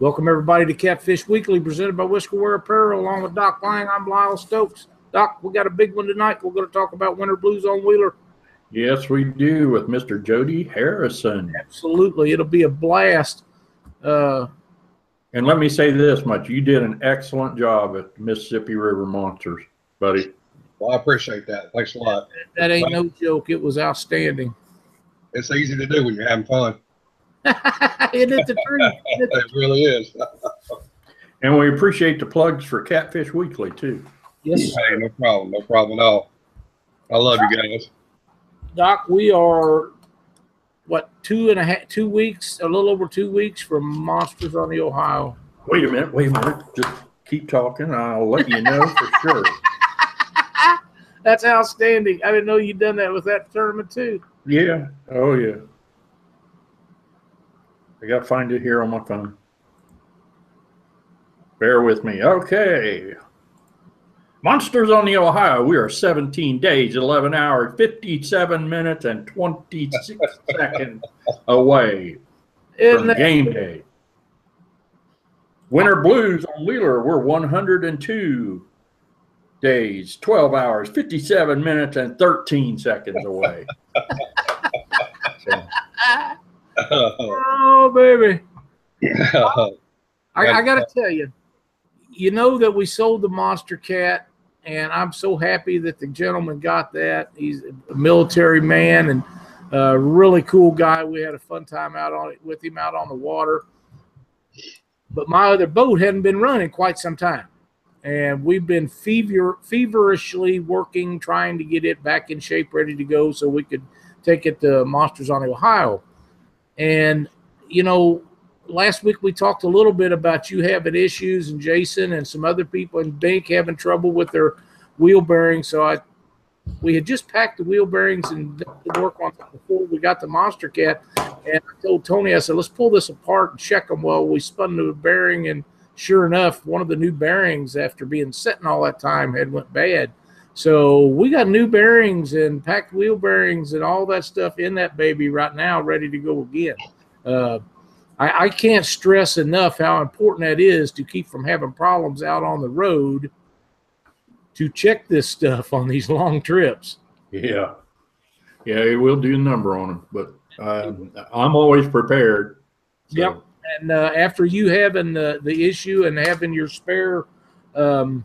Welcome everybody to Catfish Weekly, presented by Whiskerware Apparel, along with Doc Lang. I'm Lyle Stokes. Doc, we got a big one tonight. We're going to talk about Winter Blues on Wheeler. Yes, we do with Mr. Jody Harrison. Absolutely, it'll be a blast. Uh, And let me say this much: you did an excellent job at Mississippi River Monsters, buddy. Well, I appreciate that. Thanks a lot. that ain't no joke. It was outstanding. It's easy to do when you're having fun. it is the truth. It really is. And we appreciate the plugs for Catfish Weekly too. Yes, Hey, no problem. No problem at all. I love you guys. Doc, we are what two and a half, two weeks, a little over two weeks from Monsters on the Ohio. Wait a minute, wait a minute. Just keep talking. I'll let you know for sure. That's outstanding. I didn't know you'd done that with that tournament too. Yeah. Oh yeah. I got to find it here on my phone. Bear with me. Okay. Monsters on the Ohio. We are 17 days, 11 hours, 57 minutes, and 26 seconds away Isn't from that- game day. Winter Blues on Wheeler. We're 102 days, 12 hours, 57 minutes, and 13 seconds away. So, oh baby, I, I got to tell you, you know that we sold the monster cat, and I'm so happy that the gentleman got that. He's a military man and a really cool guy. We had a fun time out on it with him out on the water. But my other boat hadn't been running quite some time, and we've been fever feverishly working trying to get it back in shape, ready to go, so we could take it to Monsters on Ohio. And you know, last week we talked a little bit about you having issues and Jason and some other people in Bink having trouble with their wheel bearings. So I we had just packed the wheel bearings and work on it before we got the monster cat. And I told Tony, I said, let's pull this apart and check them. Well, we spun the bearing and sure enough, one of the new bearings after being sitting all that time had went bad. So we got new bearings and packed wheel bearings and all that stuff in that baby right now, ready to go again. Uh, I, I can't stress enough how important that is to keep from having problems out on the road to check this stuff on these long trips. yeah. Yeah, we'll do a number on them, but um, I'm always prepared. So, Yep. And uh, after you having the, the issue and having your spare um,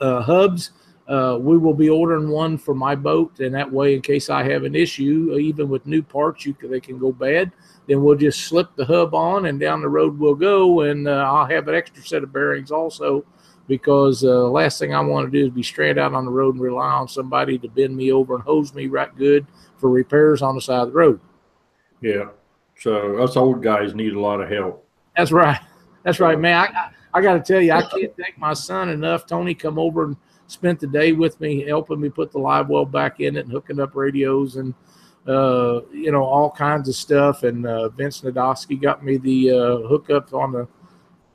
uh, hubs, uh, we will be ordering one for my boat. And that way, in case I have an issue, even with new parts, you can, they can go bad. Then we'll just slip the hub on and down the road we'll go. And uh, I'll have an extra set of bearings also because uh, the last thing I want to do is be stranded out on the road and rely on somebody to bend me over and hose me right good for repairs on the side of the road. Yeah. So us old guys need a lot of help. That's right. That's right, man. I, I, I got to tell you, I can't thank my son enough. Tony come over and spent the day with me, helping me put the live well back in it and hooking up radios and uh, you know all kinds of stuff. And uh, Vince Nadowski got me the uh, hookup on the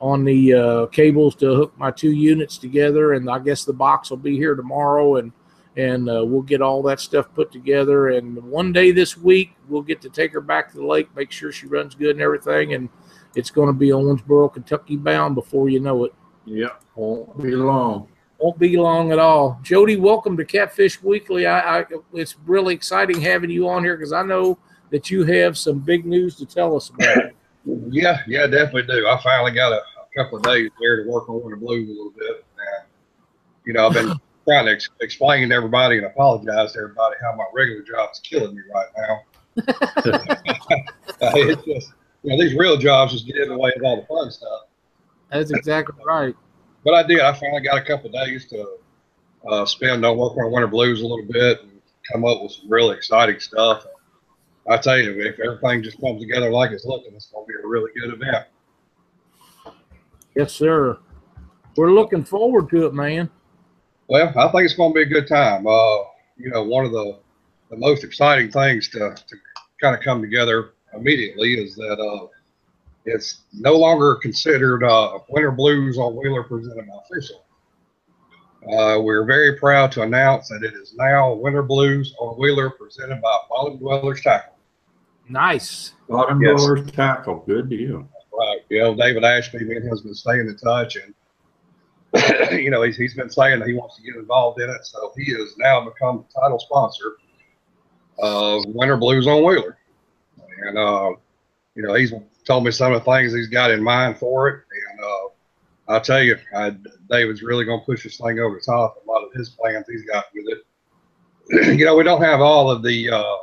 on the uh, cables to hook my two units together. And I guess the box will be here tomorrow, and and uh, we'll get all that stuff put together. And one day this week, we'll get to take her back to the lake, make sure she runs good and everything, and it's going to be Owensboro, Kentucky bound before you know it. Yep. Won't be long. Won't be long at all. Jody, welcome to Catfish Weekly. I, I it's really exciting having you on here because I know that you have some big news to tell us about. Yeah, yeah, definitely do. I finally got a, a couple of days there to work on the Blues a little bit. And, you know, I've been trying to ex- explain to everybody and apologize to everybody how my regular job is killing me right now. it's just, you know, these real jobs just get in the way of all the fun stuff. That's exactly right. But I did. I finally got a couple of days to uh, spend on working on Winter Blues a little bit and come up with some really exciting stuff. I tell you, if everything just comes together like it's looking, it's going to be a really good event. Yes, sir. We're looking forward to it, man. Well, I think it's going to be a good time. Uh, you know, one of the, the most exciting things to, to kind of come together immediately is that uh, it's no longer considered uh, Winter Blues on Wheeler presented by official. Uh, we're very proud to announce that it is now Winter Blues on Wheeler presented by Bottom Dwellers Tackle. Nice. Bottom Yes. dwellers tackle. Good deal. Right. you know, David Ashby, me and him has been staying in touch, and you know, he's, he's been saying that he wants to get involved in it, so he has now become the title sponsor of Winter Blues on Wheeler, and uh, you know, he's told me some of the things he's got in mind for it, and uh, I'll tell you, I, David's really going to push this thing over the top. A lot of his plans he's got with it. you know, we don't have all of the uh,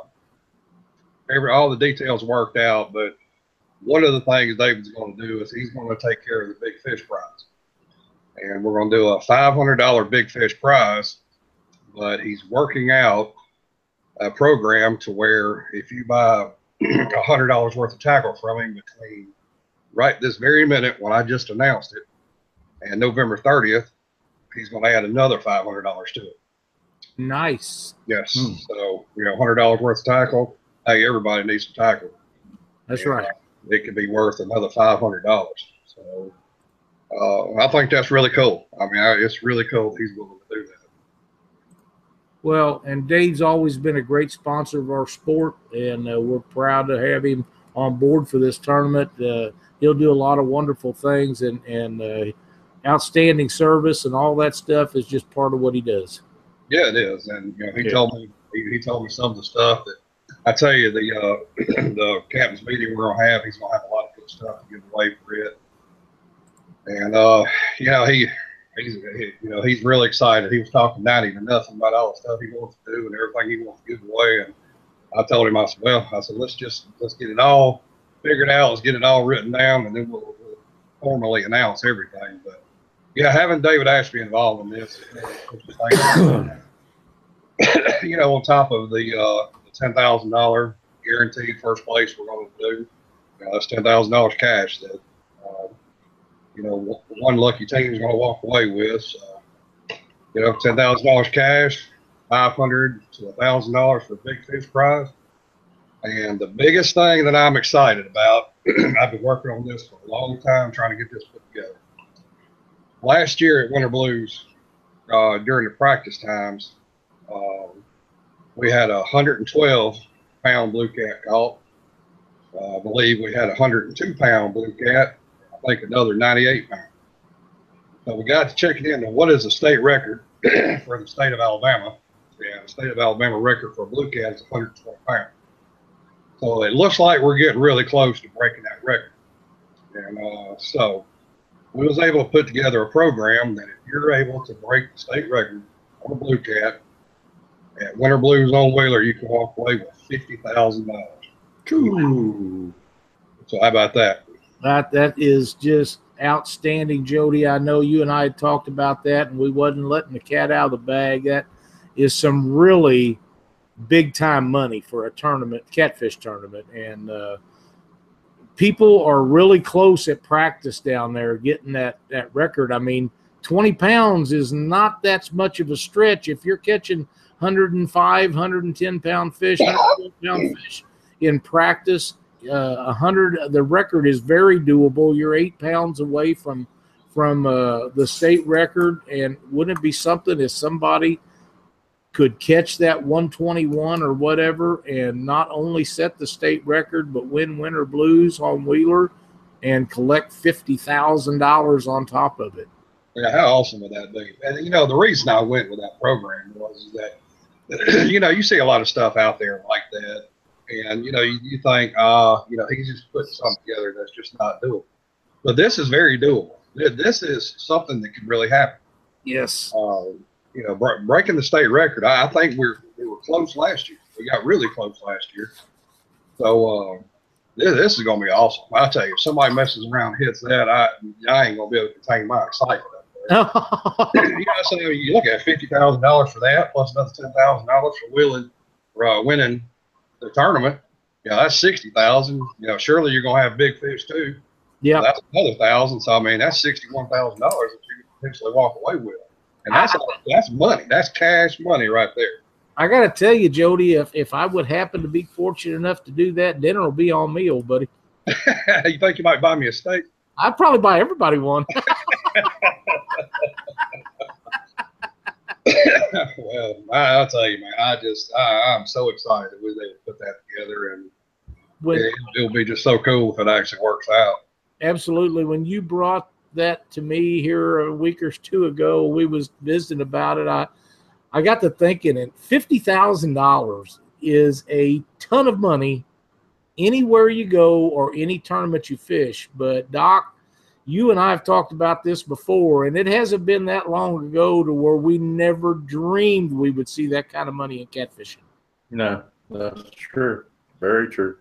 every all the details worked out, but one of the things David's going to do is he's going to take care of the big fish prize, and we're going to do a five hundred dollar big fish prize. But he's working out a program to where if you buy a hundred dollars worth of tackle from him between right this very minute when I just announced it and November 30th, he's going to add another $500 to it. Nice. Yes. Hmm. So, you know, $100 worth of tackle. Hey, everybody needs some tackle. That's And, right. uh, It could be worth another $500. So, uh, I think that's really cool. I mean, I, it's really cool he's willing to do that. Well, and Dave's always been a great sponsor of our sport, and uh, we're proud to have him on board for this tournament. Uh, he'll do a lot of wonderful things, and and uh, outstanding service and all that stuff is just part of what he does. Yeah, it is. And, you know, he Yeah. told me, he, he told me some of the stuff that I tell you, the, uh, the captain's meeting we're going to have, he's going to have a lot of good stuff to give away for it. And, uh, you know, he, he's, you know, he's really excited. He was talking ninety to nothing about all the stuff he wants to do and everything he wants to give away. And I told him, I said, well, I said, let's just, let's get it all figured out. Let's get it all written down and then we'll, we'll formally announce everything. But yeah, having David Ashby involved in this, you know, on top of the, uh, the ten thousand dollar guaranteed first place we're going to do, you know, that's ten thousand dollars cash that, you know, one lucky team is going to walk away with. So, you know, ten thousand dollars cash, five hundred to thousand dollars for a big fish prize. And the biggest thing that I'm excited about, I've been working on this for a long time, trying to get this put together. Last year at Winter Blues, uh, during the practice times, um, we had a 112 pound blue cat caught. Uh, I believe we had a 102 pound blue cat. Think another 98 pound. So we got to check it into what is the state record for the state of Alabama. Yeah, the state of Alabama record for a blue cat is 120 pounds. So it looks like we're getting really close to breaking that record. And uh, so we was able to put together a program that if you're able to break the state record on a blue cat at Winter Blues on Wheeler, you can walk away with fifty thousand dollars. True. So how about that? That that is just outstanding, Jody. I know you and I had talked about that, and we wasn't letting the cat out of the bag. That is some really big time money for a tournament, catfish tournament, and uh, people are really close at practice down there getting that that record. I mean, twenty pounds is not that much of a stretch if you're catching 105, 110 pound fish, 112 pound fish in practice uh, a hundred. The record is very doable. You're eight pounds away from from uh, the state record, and wouldn't it be something if somebody could catch that 121 or whatever, and not only set the state record, but win Winter Blues on Wheeler and collect fifty thousand dollars on top of it? Yeah, how awesome would that be? And you know, the reason I went with that program was that you know you see a lot of stuff out there like that, and you know you, you think, ah, you know, he's just putting something together that's just not doable. But this is very doable. This is something that could really happen. Yes. Uh, you know, bre- breaking the state record. I, I think we're we were close last year. We got really close last year. So uh, this, this is going to be awesome. I tell you, if somebody messes around and hits that, I I ain't going to be able to contain my excitement. You know, so you look at fifty thousand dollars for that, plus another ten thousand dollars for willing for uh, winning the tournament. Yeah, that's sixty thousand. You know, surely you're gonna have big fish too. yeah. That's another thousand. So I mean, that's sixty-one thousand dollars that you can potentially walk away with, and that's that's money. That's cash money right there. I got to tell you, Jody, if, if I would happen to be fortunate enough to do that, dinner will be on me, old buddy. you think you might buy me a steak? I'd probably buy everybody one. well, I, I'll tell you, man. I just I, I'm so excited that we was able to put that together, and it, it'll be just so cool if it actually works out. absolutely. When you brought that to me here a week or two ago, we was visiting about it. I I got to thinking, and fifty thousand dollars is a ton of money anywhere you go or any tournament you fish. But Doc, you and I have talked about this before, and it hasn't been that long ago to where we never dreamed we would see that kind of money in catfishing. No, that's true. Very true.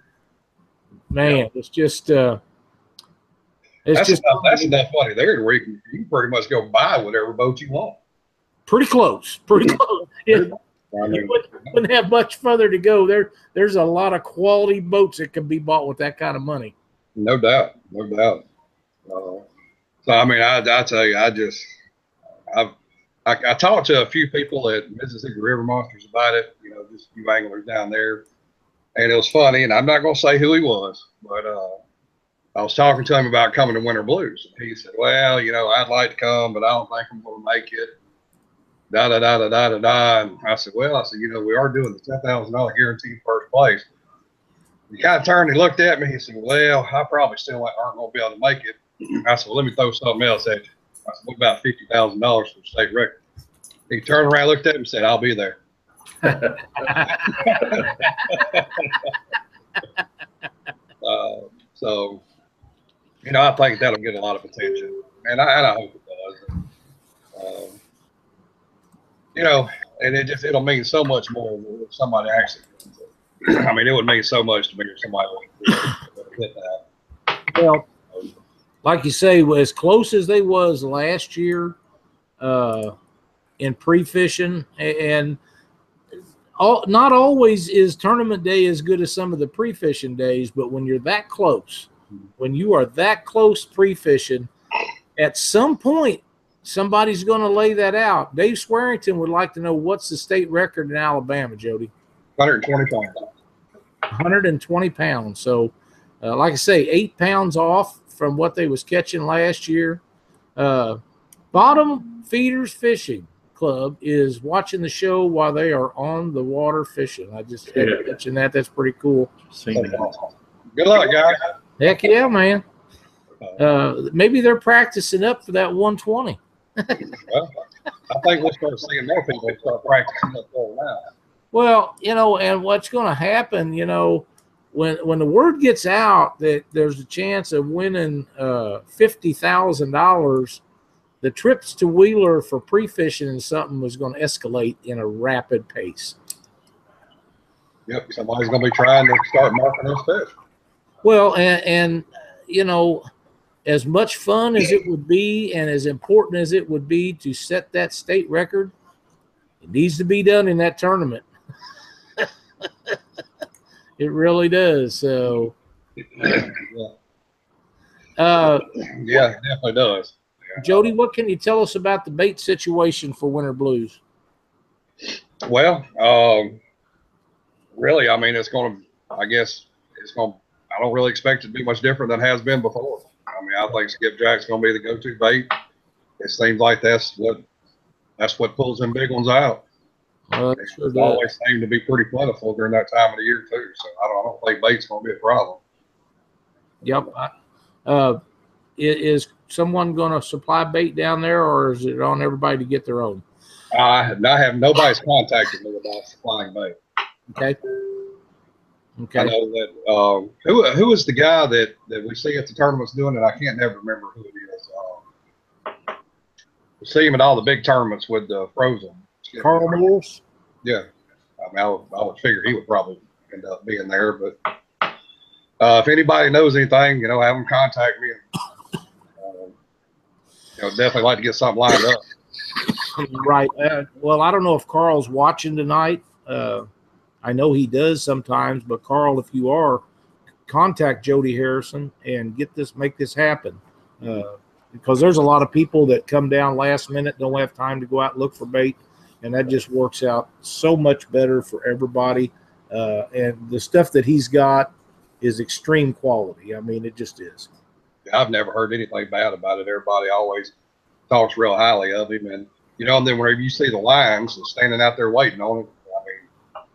Man, it's just uh it's That's just enough, that's enough money there where you can, you can pretty much go buy whatever boat you want. pretty close. Pretty close. Yeah, I mean, you wouldn't, wouldn't have much further to go. There there's a lot of quality boats that can be bought with that kind of money. no doubt, no doubt. So I mean, I I tell you, I just I've I, I talked to a few people at Mississippi River Monsters about it. You know, just a few anglers down there, and it was funny. And I'm not going to say who he was, but uh, I was talking to him about coming to Winter Blues, and he said, "Well, you know, I'd like to come, but I don't think I'm going to make it." Da da da da da da. And I said, "Well, I said, you know, we are doing the ten thousand dollar guaranteed first place." He kind of turned and looked at me. He said, "Well, I probably still aren't going to be able to make it." I said, well, let me throw something else at you. I said, what about fifty thousand dollars for the state record? He turned around, looked at him, and said, "I'll be there." Uh, so, you know, I think that'll get a lot of attention, and I, and I hope it does. Um, you know, and it just it'll mean so much more if somebody actually. I mean, it would mean so much to me if somebody would hit that. Well, like you say, as close as they was last year uh, in pre-fishing, and all, not always is tournament day as good as some of the pre-fishing days. But when you're that close, when you are that close pre-fishing, at some point somebody's going to lay that out. Dave Swearington would like to know what's the state record in Alabama, Jody. 120 pounds. 120 pounds. So, uh, like I say, eight pounds off from what they was catching last year. Uh, Bottom Feeders Fishing Club is watching the show while they are on the water fishing. I just had to mention that. That's pretty cool. Seen That's it. awesome. Good luck, guys. Heck yeah, man. Uh, maybe they're practicing up for that 120. Well, I think we'll start seeing more people start practicing up there now. Well, you know, and what's going to happen, you know, when when the word gets out that there's a chance of winning uh, fifty thousand dollars, the trips to Wheeler for pre-fishing and something was going to escalate in a rapid pace. Yep, somebody's going to be trying to start marking those fish. Well, and, and you know, as much fun as it would be, and as important as it would be to set that state record, it needs to be done in that tournament. it really does. So, yeah, uh, yeah, it definitely does. Jody, what can you tell us about the bait situation for Winter Blues? Well, um, really, I mean, it's going to, I guess, it's going to, I don't really expect it to be much different than it has been before. I mean, I think skipjack's going to be the go-to bait. It seems like that's what, that's what pulls them big ones out. Uh, They sure does. always seem to be pretty plentiful during that time of the year too. So I don't, I don't think bait's going to be a problem. Yep. I- Uh, is someone going to supply bait down there, or is it on everybody to get their own? I have not have nobody's contacted me about supplying bait. Okay. I Okay. know that um, who who is the guy that that we see at the tournaments doing it? I can't never remember who it is. Um, we see him at all the big tournaments with the frozen. Carl Morris. Yeah, I mean, I would, I would figure he would probably end up being there. But uh, if anybody knows anything, you know, have them contact me. Um, you know, definitely like to get something lined up. Right. Uh, well, I don't know if Carl's watching tonight. Uh, I know he does sometimes, but Carl, if you are, contact Jody Harrison and get this, make this happen. Uh, because there's a lot of people that come down last minute, don't have time to go out and look for bait, and that just works out so much better for everybody. Uh, and the stuff that he's got is extreme quality. I mean, it just is. I've never heard anything bad about it. Everybody always talks real highly of him, and you know, and then whenever you see the lines and standing out there waiting on it, I mean,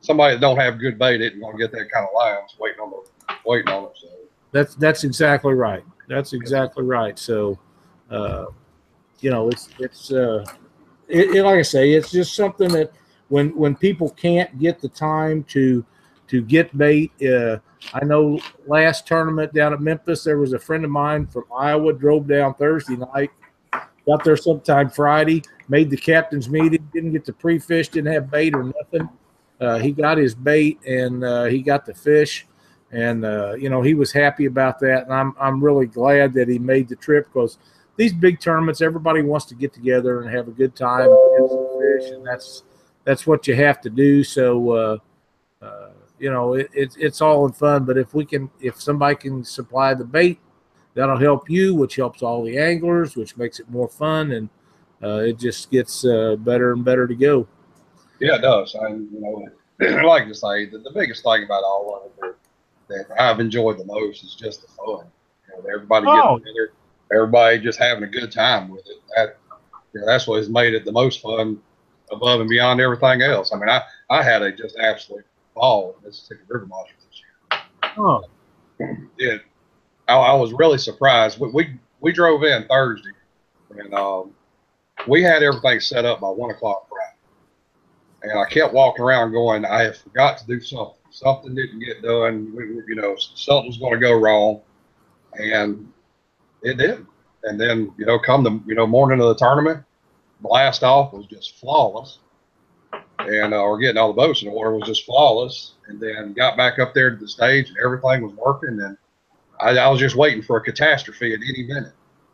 somebody that don't have good bait isn't going to get that kind of lines waiting on the waiting on it. So That's that's exactly right. That's exactly right. So, uh, you know, it's it's uh, it, it, like I say, it's just something that when when people can't get the time to to get bait. Uh, I know last tournament down at Memphis, there was a friend of mine from Iowa drove down Thursday night, got there sometime Friday, made the captain's meeting, didn't get the pre-fish, didn't have bait or nothing. Uh, he got his bait and uh, he got the fish, and uh, you know he was happy about that. And I'm I'm really glad that he made the trip because these big tournaments, everybody wants to get together and have a good time and some fish, and that's that's what you have to do. So. Uh, uh, you know, it, it, it's all in fun. But if we can, if somebody can supply the bait, that'll help you, which helps all the anglers, which makes it more fun, and uh, it just gets uh, better and better to go. Yeah, it does. I, you know, I like to say that the biggest thing about all of it that I've enjoyed the most is just the fun. You know, everybody Oh. getting together, everybody just having a good time with it. That, you know, that's what has made it the most fun above and beyond everything else. I mean, I, I had a just absolute ball in Mississippi River Monsters this year. Oh, it, I, I was really surprised. We, we we drove in Thursday, and um, we had everything set up by one o'clock Friday, and I kept walking around going, I have forgot to do something. Something didn't get done. We, we- you know, something's going to go wrong, and it did. And then you know, come the you know morning of the tournament, blast off was just flawless. And uh, we're getting all the boats in the water was just flawless. And then got back up there to the stage and everything was working. And I, I was just waiting for a catastrophe at any minute.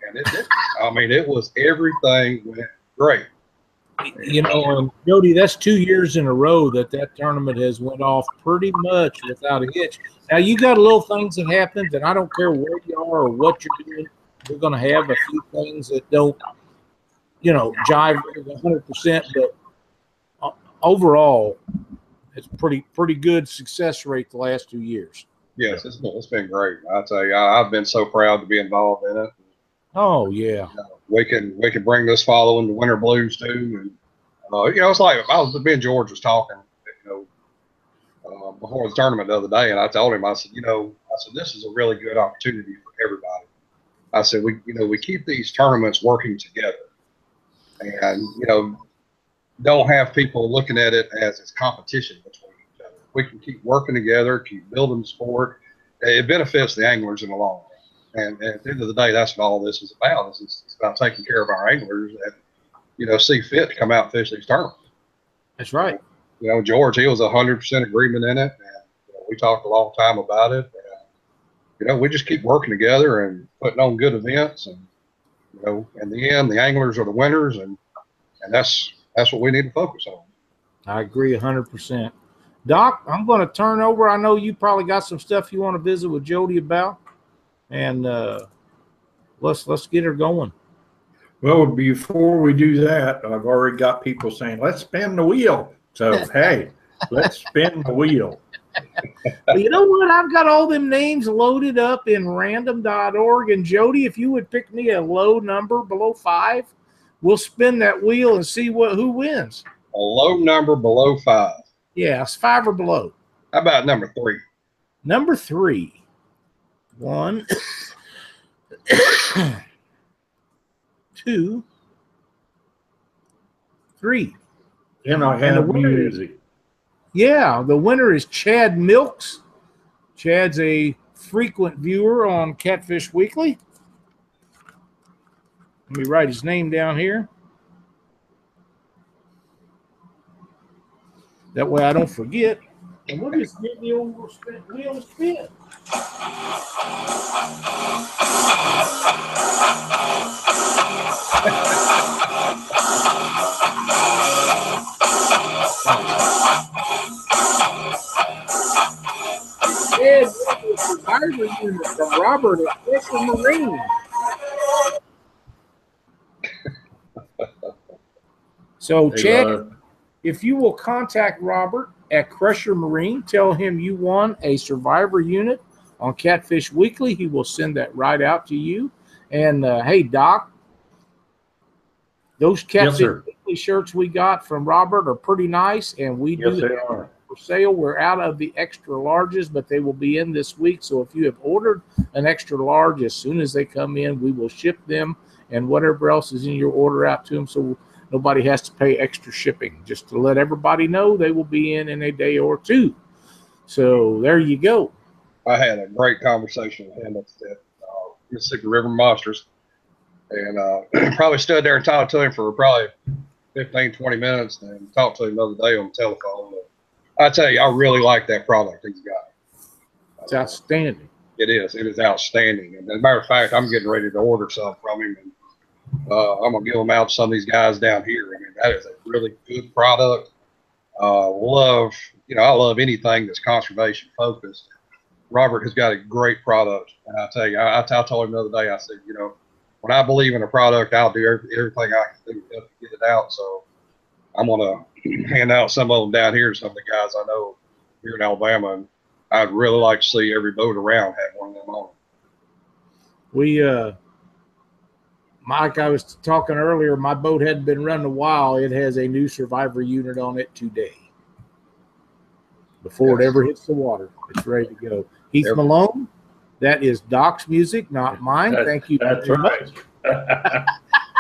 And it did. I mean, it was everything went great. you know, um, Jody, that's two years in a row that that tournament has went off pretty much without a hitch. Now you got little things that happen, and I don't care where you are or what you're doing. You're going to have a few things that don't, you know, jive 100. percent But uh, overall, it's pretty pretty good success rate the last two years. Yes, it's been, it's been great. I tell you, I, I've been so proud to be involved in it. Oh yeah, we can we can bring this following the winter blues too. And uh, you know, it's like I was me and George was talking, you know, uh, before the tournament the other day, and I told him I said, you know, I said this is a really good opportunity for everybody. I said we you know we keep these tournaments working together, and you know, don't have people looking at it as it's competition between each other. We can keep working together, keep building the sport. It benefits the anglers in the long run. And at the end of the day, that's what all this is about. Is it's, it's about taking care of our anglers and, you know, see fit to come out and fish these tournaments. that's right. You know, George, he was a hundred percent agreement in it, and you know, we talked a long time about it. And, you know, we just keep working together and putting on good events, and you know, in the end, the anglers are the winners, and and that's that's what we need to focus on. I agree 100%. Doc, I'm going to turn over. I know you probably got some stuff you want to visit with Jody about, and uh, let's let's get her going. Well, before we do that, I've already got people saying, let's spin the wheel. So, hey, let's spin the wheel. Well, you know what? I've got all them names loaded up in random.org. And Jody, if you would pick me a low number below five, we'll spin that wheel and see what who wins. A low number below five. Yeah, it's five or below. How about number three? Number three. One, two, three. And I And the have winner is- music. Yeah, the winner is Chad Milks. Chad's a frequent viewer on Catfish Weekly. Let me write his name down here. That way I don't forget. And we'll just get the old spin, wheel spin. Ed Survivor Unit from Robert at Fisher Marine. So, Hey, Chad, if you will contact Robert at Crusher Marine, tell him you won a survivor unit on Catfish Weekly. He will send that right out to you. And uh, hey, Doc, those Catfish sir. Weekly shirts we got from Robert are pretty nice, and we yes, do they are. For sale. We're out of the extra larges, but they will be in this week. So if you have ordered an extra large, as soon as they come in, we will ship them and whatever else is in your order out to them. So nobody has to pay extra shipping. Just to let everybody know, they will be in in a day or two. So there you go. I had a great conversation with him at the uh, Mississippi River Monsters, and uh, probably stood there and talked to him for probably 15, 20 minutes, and talked to him the other day on the telephone. I tell you, I really like that product he's got. It's outstanding. It is. It is outstanding. And as a matter of fact, I'm getting ready to order some from him, and uh, I'm gonna give them out to some of these guys down here. I mean, that is a really good product. Uh, love, you know, I love anything that's conservation focused. Robert has got a great product, and I tell you, I, I told him the other day, I said, you know, when I believe in a product, I'll do every, everything I can do to get it out. So I'm gonna hand out some of them down here to some of the guys I know here in Alabama, and I'd really like to see every boat around have one of them on. We, uh, Mike, I was talking earlier. My boat hadn't been running a while. It has a new survivor unit on it today. Before it ever hits the water, it's ready to go. Heath Yep. Malone, that is Doc's music, not mine. That- Thank you. That's very right.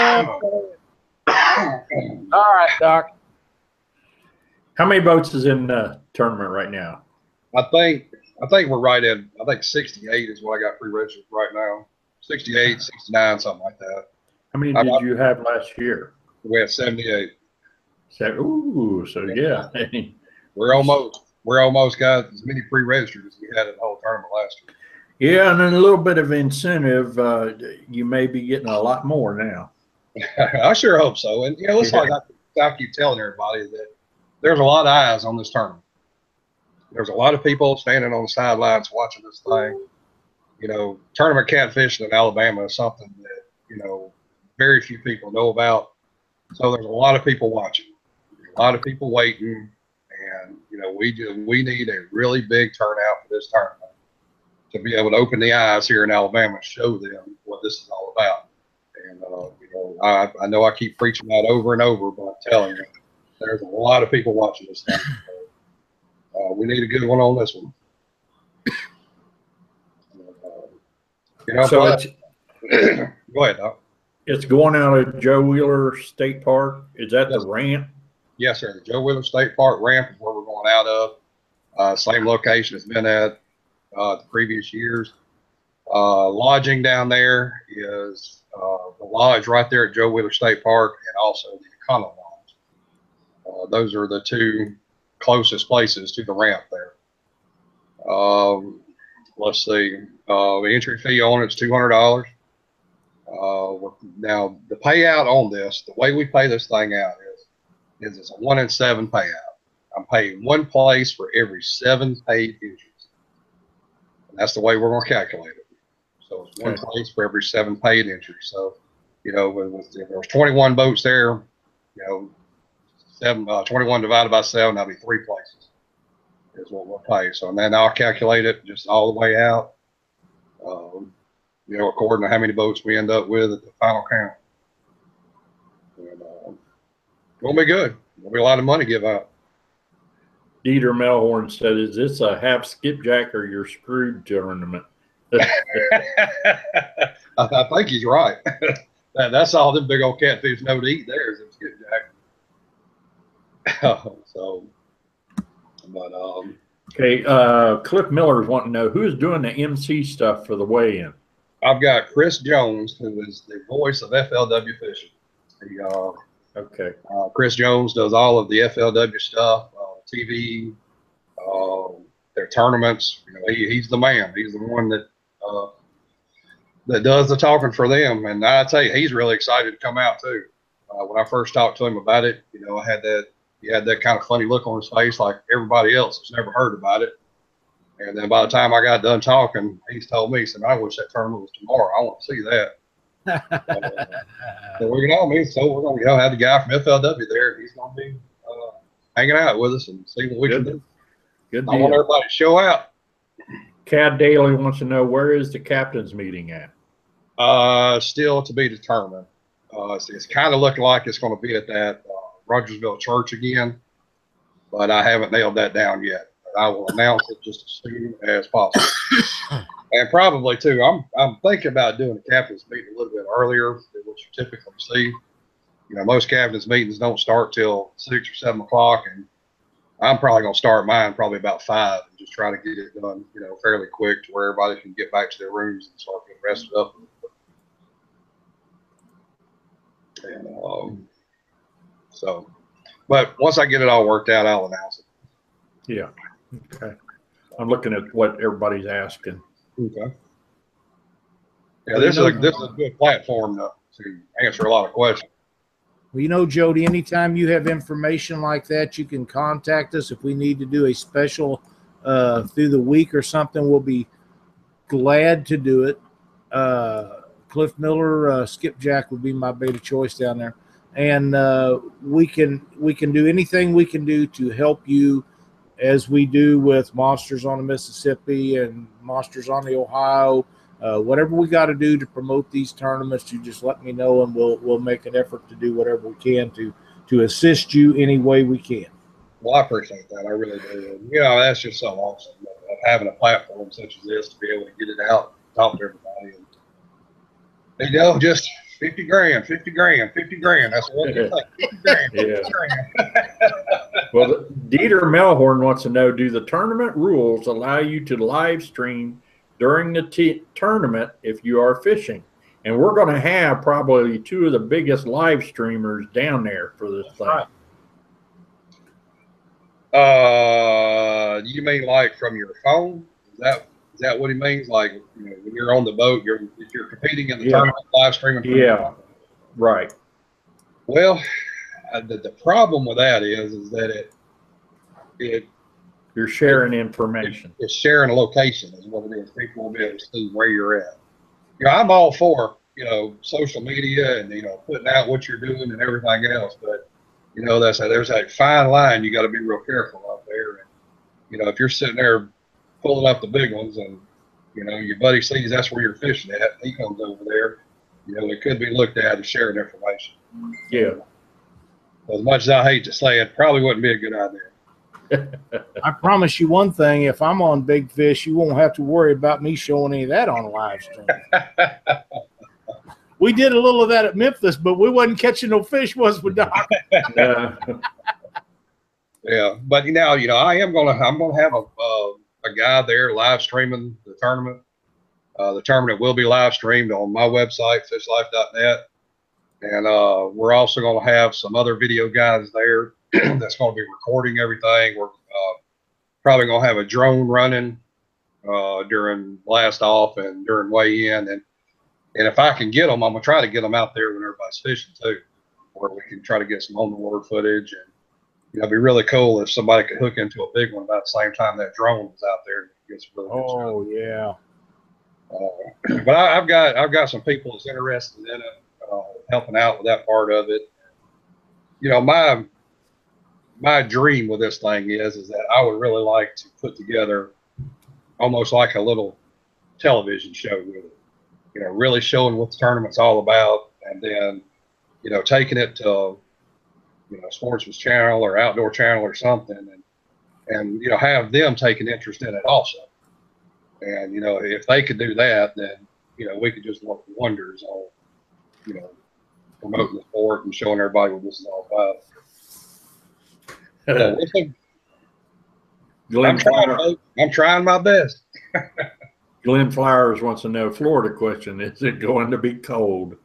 much. All right, Doc. How many boats is in the tournament right now? I think I think we're right at I think 68 is what I got pre-registered right now. 68, 69, something like that. How many did up- you have last year? We had 78. So, ooh, so yeah. We're almost we're almost got as many pre-registered as we had in the whole tournament last year. yeah, and then a little bit of incentive. Uh, you may be getting a lot more now. I sure hope so. And you know, it's like I, I keep telling everybody that there's a lot of eyes on this tournament. There's a lot of people standing on the sidelines watching this thing. You know, tournament catfishing in Alabama is something that you know very few people know about. So there's a lot of people watching, a lot of people waiting, and you know we just we need a really big turnout for this tournament to be able to open the eyes here in Alabama and show them what this is all about. And uh, I, I know I keep preaching that over and over, but I'm telling you, there's a lot of people watching this. So, uh, we need a good one on this one. Uh, you know, So but- it's go ahead, Doc. it's going out of Joe Wheeler State Park. Is that the ramp? Yes, sir. The Joe Wheeler State Park ramp is where we're going out of. Uh, same location it's been at uh, the previous years. Uh, lodging down there is uh, the lodge right there at Joe Wheeler State Park and also the Econo Lodge. Uh, those are the two closest places to the ramp there. Um, let's see. Uh, the entry fee on it's two hundred dollars. Uh, now the payout on this, the way we pay this thing out is is it's a one in seven payout. I'm paying one place for every seven paid entries. And that's the way we're going to calculate it. So it's one Okay. place for every seven paid entries. So, you know, with, if there's 21 boats there, you know, seven, uh, 21 divided by seven, that'll be three places is what we'll pay. So, and then I'll calculate it just all the way out. Um, you know, according to how many boats we end up with at the final count. And, um, Gonna be good. Gonna be a lot of money give out. Dieter Melhorn said, "Is this a half skipjack or your screwed tournament?" I, I think he's right. that, that's all them big old catfish know to eat there is them skipjack. so, but um, Okay, uh, Cliff Miller's wanting to know who's doing the MC stuff for the weigh-in. I've got Chris Jones, who is the voice of FLW fishing. He, uh, Okay, Uh, Chris Jones does all of the FLW stuff, uh, TV, uh, their tournaments. You know, he, he's the man. He's the one that uh, that does the talking for them. And I tell you, he's really excited to come out too. Uh, when I first talked to him about it, you know, I had that he had that kind of funny look on his face, like everybody else has never heard about it. And then by the time I got done talking, he's told me, he said, "I wish that tournament was tomorrow. I want to see that." Uh, so we're gonna, I mean, so we're gonna go have the guy from FLW there, and he's gonna be uh, hanging out with us and see what we can do. good I want everybody to show out. Cad Daly wants to know where is the captain's meeting at? Uh, still to be determined. Uh, it's, it's kind of looking like it's going to be at that uh, Rogersville Church again, but I haven't nailed that down yet. But I will announce it just as soon as possible. and probably too, I'm I'm thinking about doing a captain's meeting a little bit earlier than what you typically see. You know, most captain's meetings don't start till six or seven o'clock, and I'm probably gonna start mine probably about five and just try to get it done, you know, fairly quick to where everybody can get back to their rooms and start getting rested up. And um, so, but once I get it all worked out, I'll announce it. Yeah. Okay. I'm looking at what everybody's asking. Okay. Yeah, this is a, this is a good platform to, to answer a lot of questions. Well, you know, Jody, anytime you have information like that, you can contact us. If we need to do a special uh, through the week or something, we'll be glad to do it. Uh, Cliff Miller, uh, Skipjack would be my beta choice down there, and uh, we can we can do anything we can do to help you, as we do with Monsters on the Mississippi and Monsters on the Ohio. Uh, whatever we got to do to promote these tournaments, you just let me know, and we'll we'll make an effort to do whatever we can to to assist you any way we can. Well, I appreciate that. I really do. And, you know, that's just so awesome of having a platform such as this to be able to get it out, talk to everybody. And, you know, just 50 grand, 50 grand, 50 grand. That's what you think. 50 grand, 50 Yeah. grand. Well, Dieter Melhorn wants to know, do the tournament rules allow you to live stream during the t- tournament if you are fishing? And we're going to have probably two of the biggest live streamers down there for this thing. right. Uh, you mean like from your phone? Is that is that what he means? Like you know, when you're on the boat, you're if you're competing in the Yeah. tournament, live streaming. Yeah. Right. Well, uh, the, the problem with that is is that it it You're sharing information. is sharing a location is what it is. People will be able to see where you're at. You know, I'm all for you know social media and you know putting out what you're doing and everything else, but you know that's a, there's a fine line you got to be real careful out there. And you know, if you're sitting there pulling up the big ones and you know your buddy sees that's where you're fishing at, he comes over there. You know, it could be looked at as sharing information. Yeah. As much as I hate to say it, probably wouldn't be a good idea. I promise you one thing: if I'm on Big Fish, you won't have to worry about me showing any of that on live stream. we did a little of that at Memphis, but we wasn't catching no fish, was we, Doc? Uh, Yeah, but now you know I am gonna I'm gonna have a uh, a guy there live streaming the tournament. Uh, the tournament will be live streamed on my website fishlife.net, and uh, we're also gonna have some other video guys there that's gonna be recording everything. We're uh, probably gonna have a drone running uh, during blast off and during weigh in, and and if I can get them, I'm gonna try to get them out there when everybody's fishing too, where we can try to get some on the water footage and you know, it'd be really cool if somebody could hook into a big one about the same time that drone was out there. and get some really. Oh yeah. Uh, but I, I've got I've got some people that's interested in it, uh, helping out with that part of it. You know, my my dream with this thing is is that I would really like to put together almost like a little television show with it. You know, really showing what the tournament's all about, and then you know taking it to you know Sportsman's Channel or Outdoor Channel or something, and and you know have them take an interest in it also. And you know, if they could do that, then you know we could just work wonders on you know promoting the sport and showing everybody what this is all about. So. Glenn, I'm trying. Flowers, I'm trying my best. Glenn Flowers wants to know Florida question. Is it going to be cold?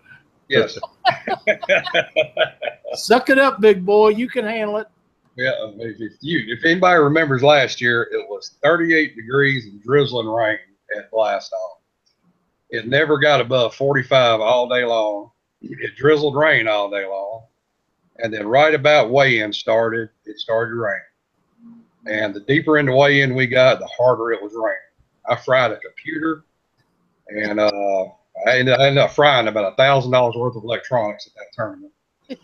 Yes. Suck it up, big boy. You can handle it. Yeah. If you, if anybody remembers last year, it was 38 degrees and drizzling rain at blast off. It never got above 45 all day long. It drizzled rain all day long. And then right about weigh-in started, it started raining. And the deeper into weigh-in we got, the harder it was raining. I fried a computer, and uh, I, ended, I ended up frying about a thousand dollars worth of electronics at that tournament.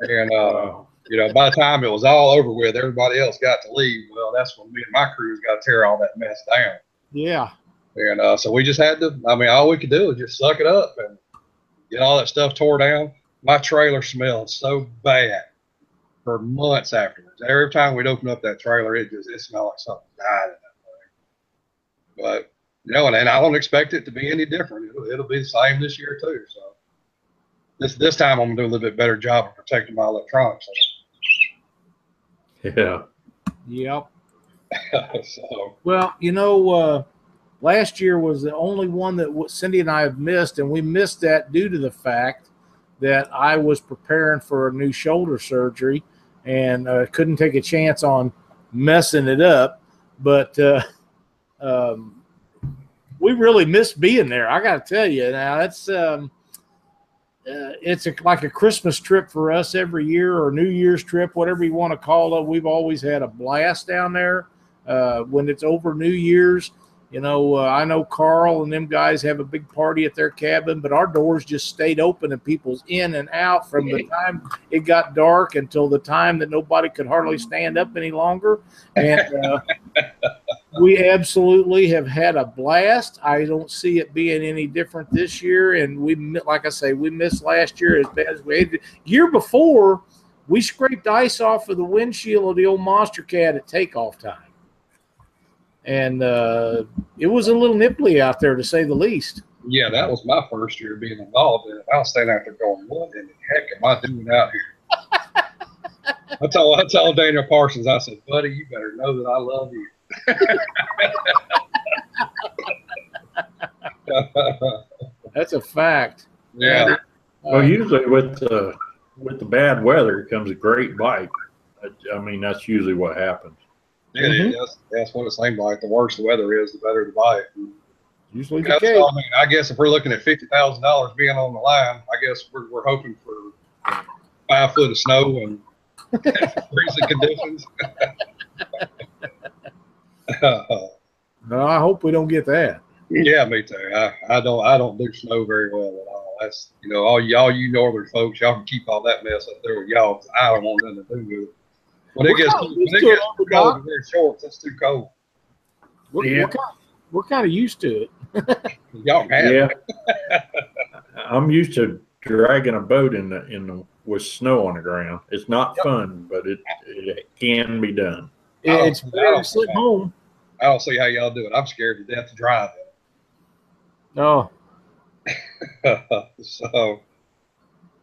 And uh, you know, by the time it was all over with, everybody else got to leave. Well, that's when me and my crews got to tear all that mess down. Yeah. And uh, so we just had to, I mean, all we could do was just suck it up and get all that stuff tore down. My trailer smelled so bad for months afterwards. Every time we'd open up that trailer, it just it smelled like something died in that thing. But you know, and, and I don't expect it to be any different. It'll, it'll be the same this year too. So this this time I'm gonna do a little bit better job of protecting my electronics. Yeah. Yep. so Well, you know, uh, last year was the only one that Cindy and I have missed, and we missed that due to the fact that I was preparing for a new shoulder surgery and uh, couldn't take a chance on messing it up. But uh, um, we really missed being there. I got to tell you now, that's um, uh, it's a, like a Christmas trip for us every year or New Year's trip, whatever you want to call it. We've always had a blast down there uh, when it's over New Year's. You know, uh, I know Carl and them guys have a big party at their cabin, but our doors just stayed open and people's in and out from the time it got dark until the time that nobody could hardly stand up any longer. And uh, we absolutely have had a blast. I don't see it being any different this year. And we, like I say, we missed last year as bad as we had. Year before, we scraped ice off of the windshield of the old Monster Cat at takeoff time and uh, it was a little nipply out there to say the least. yeah, that was my first year being involved in it. I was standing out there going, "What in the heck am I doing out here?" I told I told Daniel Parsons, I said, "Buddy, you better know that I love you." That's a fact. yeah, Well, usually with the with the bad weather comes a great bite. I- I mean, that's usually what happens. It is. That's, that's what it seems like. The worse the weather is, the better the bite. Usually the case. I mean, I guess if we're looking at fifty thousand dollars being on the line, I guess we're, we're hoping for five foot of snow and freezing conditions. No, I hope we don't get that. yeah, me too. I, I don't I don't do snow very well at all. That's you know all y'all you northern folks y'all can keep all that mess up there with y'all. 'cause I don't want nothing to do with it. When it We're gets kinda when used it to gets it, too Doc. cold, and wear shorts. It's too cold. We're, Yeah. we're, kind of, we're kind of used to it. Y'all have Yeah. I'm used to dragging a boat in the in the with snow on the ground. It's not Yep. fun, but it it can be done. Oh, It's better to sit home. I don't see how y'all do it. I'm scared to death to drive it. No, so,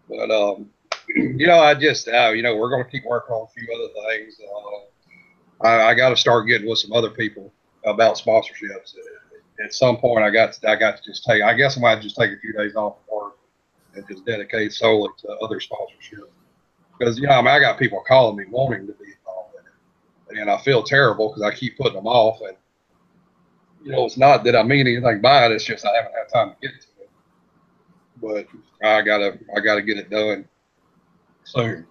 but um, you know, I just uh, you know we're going to keep working on a few other things. Uh, I, I got to start getting with some other people about sponsorships. At some point, I got to, I got to just take. I guess I might just take a few days off work and just dedicate solely to other sponsorships. Because you know, I mean, I got people calling me wanting to be involved in it, and I feel terrible because I keep putting them off. And you know, it's not that I mean anything by it; it's just I haven't had time to get to it. But I gotta, I gotta get it done So-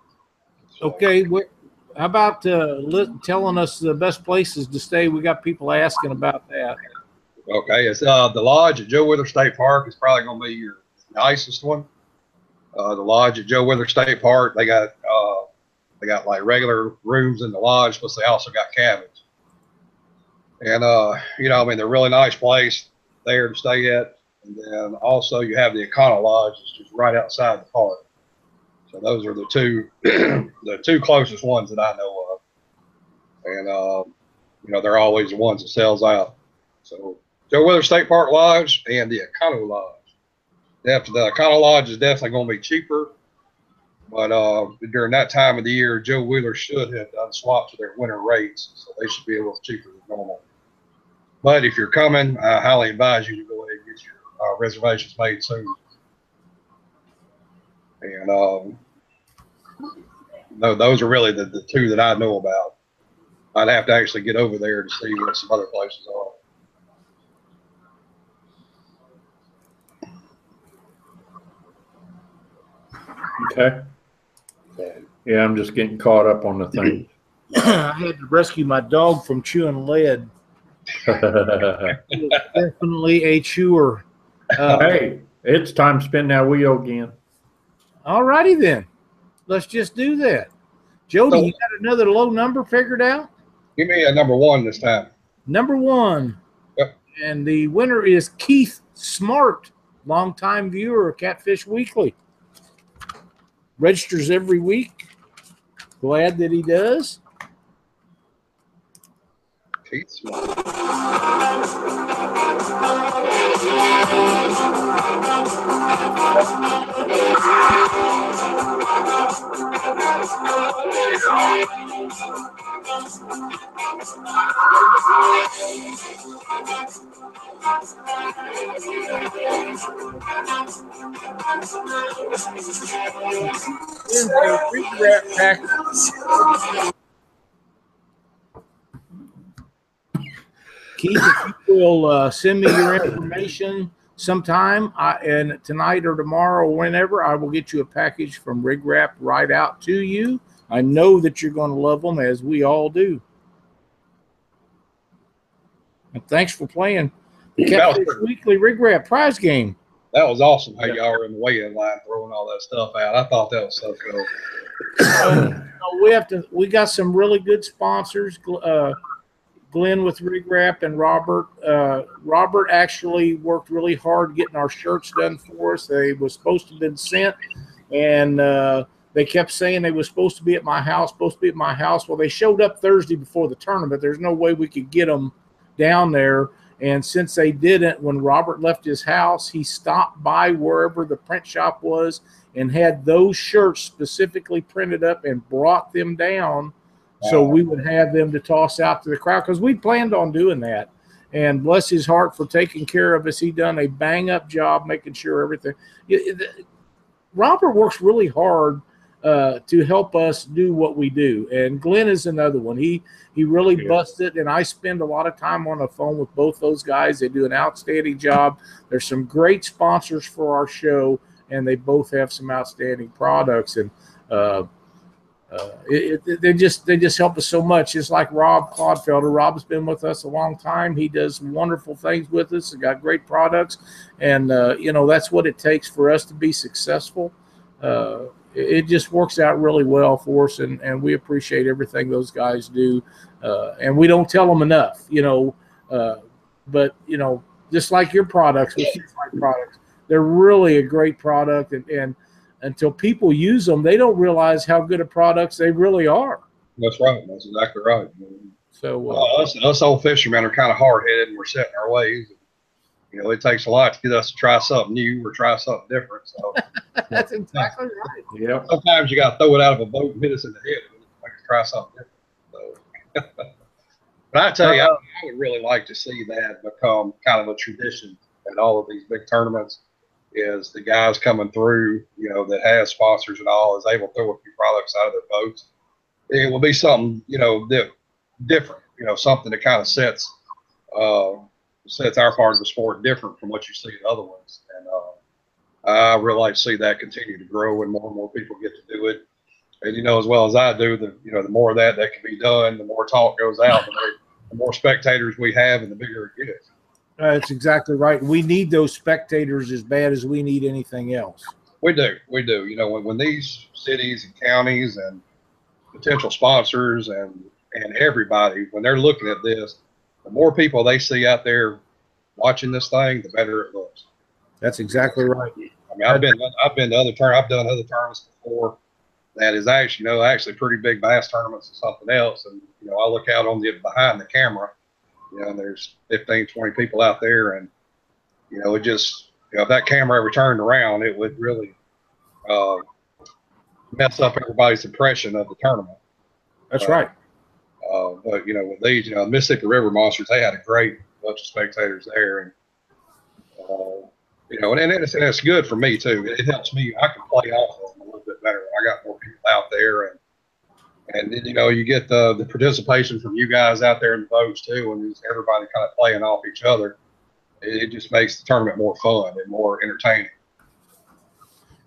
okay. What, how about uh, li- telling us the best places to stay? We got people asking about that. Okay, it's uh the lodge at Joe Wheeler State Park is probably gonna be your nicest one. Uh, the lodge at Joe Wheeler State Park, they got uh they got like regular rooms in the lodge, plus they also got cabins. And uh, you know, I mean, they're a really nice place there to stay at. And then also you have the Econo Lodge, it's just right outside the park. So those are the two the two closest ones that I know of. And um, you know, they're always the ones that sells out. So Joe Wheeler State Park Lodge and the Econo Lodge. Def- the Econo Lodge is definitely going to be cheaper, but uh, during that time of the year, Joe Wheeler should have done swaps of their winter rates, so they should be a little cheaper than normal. But if you're coming, I highly advise you to go ahead and get your uh, reservations made soon. And um, no, those are really the, the two that I know about. I'd have to actually get over there to see what some other places are. Okay. Yeah, I'm just getting caught up on the thing. I had to rescue my dog from chewing lead. Definitely a chewer. Uh, hey, it's time to spin that wheel again. all righty then. Let's just do that. Jody, you got another low number figured out? Give me a number one this time. Number one. Yep. And the winner is Keith Smart, longtime viewer of Catfish Weekly. Registers every week. glad that he does. Keith Smart. Here's a Rig Wrap package. Keith, if you will uh, send me your information sometime, I, and tonight or tomorrow or whenever, I will get you a package from Rig Wrap right out to you. I know that you're going to love them as we all do. And thanks for playing the Weekly Rig Wrap prize game. That was awesome how y'all were in the weigh-in line throwing all that stuff out. I thought that was so cool. Uh, we have to. We got some really good sponsors. Uh, Glenn with Rig Wrap and Robert. Uh, Robert actually worked really hard getting our shirts done for us. They was supposed to have been sent, and uh, they kept saying they was supposed to be at my house. Supposed to be at my house. Well, they showed up Thursday before the tournament. There's no way we could get them down there. And since they didn't, when Robert left his house, he stopped by wherever the print shop was and had those shirts specifically printed up and brought them down so we would have them to toss out to the crowd because we planned on doing that. And bless his heart for taking care of us. He done a bang up job making sure everything. Robert works really hard uh, to help us do what we do, and Glenn is another one. He he really Yeah. busted, and I spend a lot of time on the phone with both those guys. They do an outstanding job. There's some great sponsors for our show, and they both have some outstanding products. And uh, uh, it, it, they just they just help us so much. It's like Rob Clodfelder. Rob's been with us a long time. He does wonderful things with us. He got great products, and uh, you know that's what it takes for us to be successful. Uh, it, it just works out really well for us, and, and we appreciate everything those guys do. Uh, and we don't tell them enough, you know. Uh, but you know, just like your products, with Seaflight products, they're really a great product, and, and until people use them, they don't realize how good of products they really are. That's right. That's exactly right. So uh, Uh, us, us old fishermen are kind of hard headed and we're set in our ways. You know, it takes a lot to get us to try something new or try something different. So that's exactly right. Yep. sometimes you got to throw it out of a boat and hit us in the head. Like try something different. So, but I tell you, I, I would really like to see that become kind of a tradition at all of these big tournaments. Is the guys coming through, you know, that has sponsors and all, is able to throw a few products out of their boats. It will be something, you know, di- different, you know, something that kind of sets uh, sets our part of the sport different from what you see at other ones. And uh, I really like to see that continue to grow and more and more people get to do it. And you know, as well as I do, the you know, the more of that that can be done, the more talk goes out, the more spectators we have, and the bigger it gets. That's exactly right. We need those spectators as bad as we need anything else. We do, we do. You know, when, when these cities and counties and potential sponsors and and everybody, when they're looking at this, the more people they see out there watching this thing, the better it looks. That's exactly right. I mean, I've been I've been to other turn I've done other tournaments before that is actually you know actually pretty big bass tournaments and something else, and you know I look out on the behind the camera, you know, and there's 15, 20 people out there, and you know it just you know if that camera ever turned around, it would really uh, mess up everybody's impression of the tournament. That's right. Uh, but you know, with these, you know, Mississippi River Monsters, they had a great bunch of spectators there, and uh, you know, and, and it's and it's good for me too. It helps me. I can play off of them a little bit better. I got more people out there, and and then, you know, you get the the participation from you guys out there in the boats too, and everybody kind of playing off each other. It, it just makes the tournament more fun and more entertaining.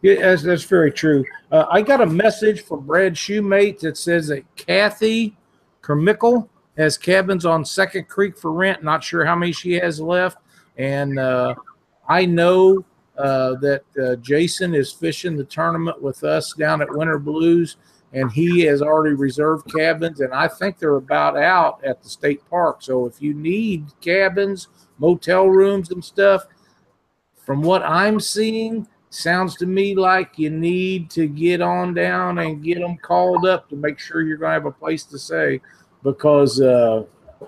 Yeah, that's, that's very true. Uh, I got a message from Brad Shoemate that says that Kathy Kermickle has cabins on Second Creek for rent. Not sure how many she has left. And uh, I know uh, that uh, Jason is fishing the tournament with us down at Winter Blues, and he has already reserved cabins. And I think they're about out at the state park. So if you need cabins, motel rooms, and stuff, from what I'm seeing, sounds to me like you need to get on down and get them called up to make sure you're going to have a place to stay because uh,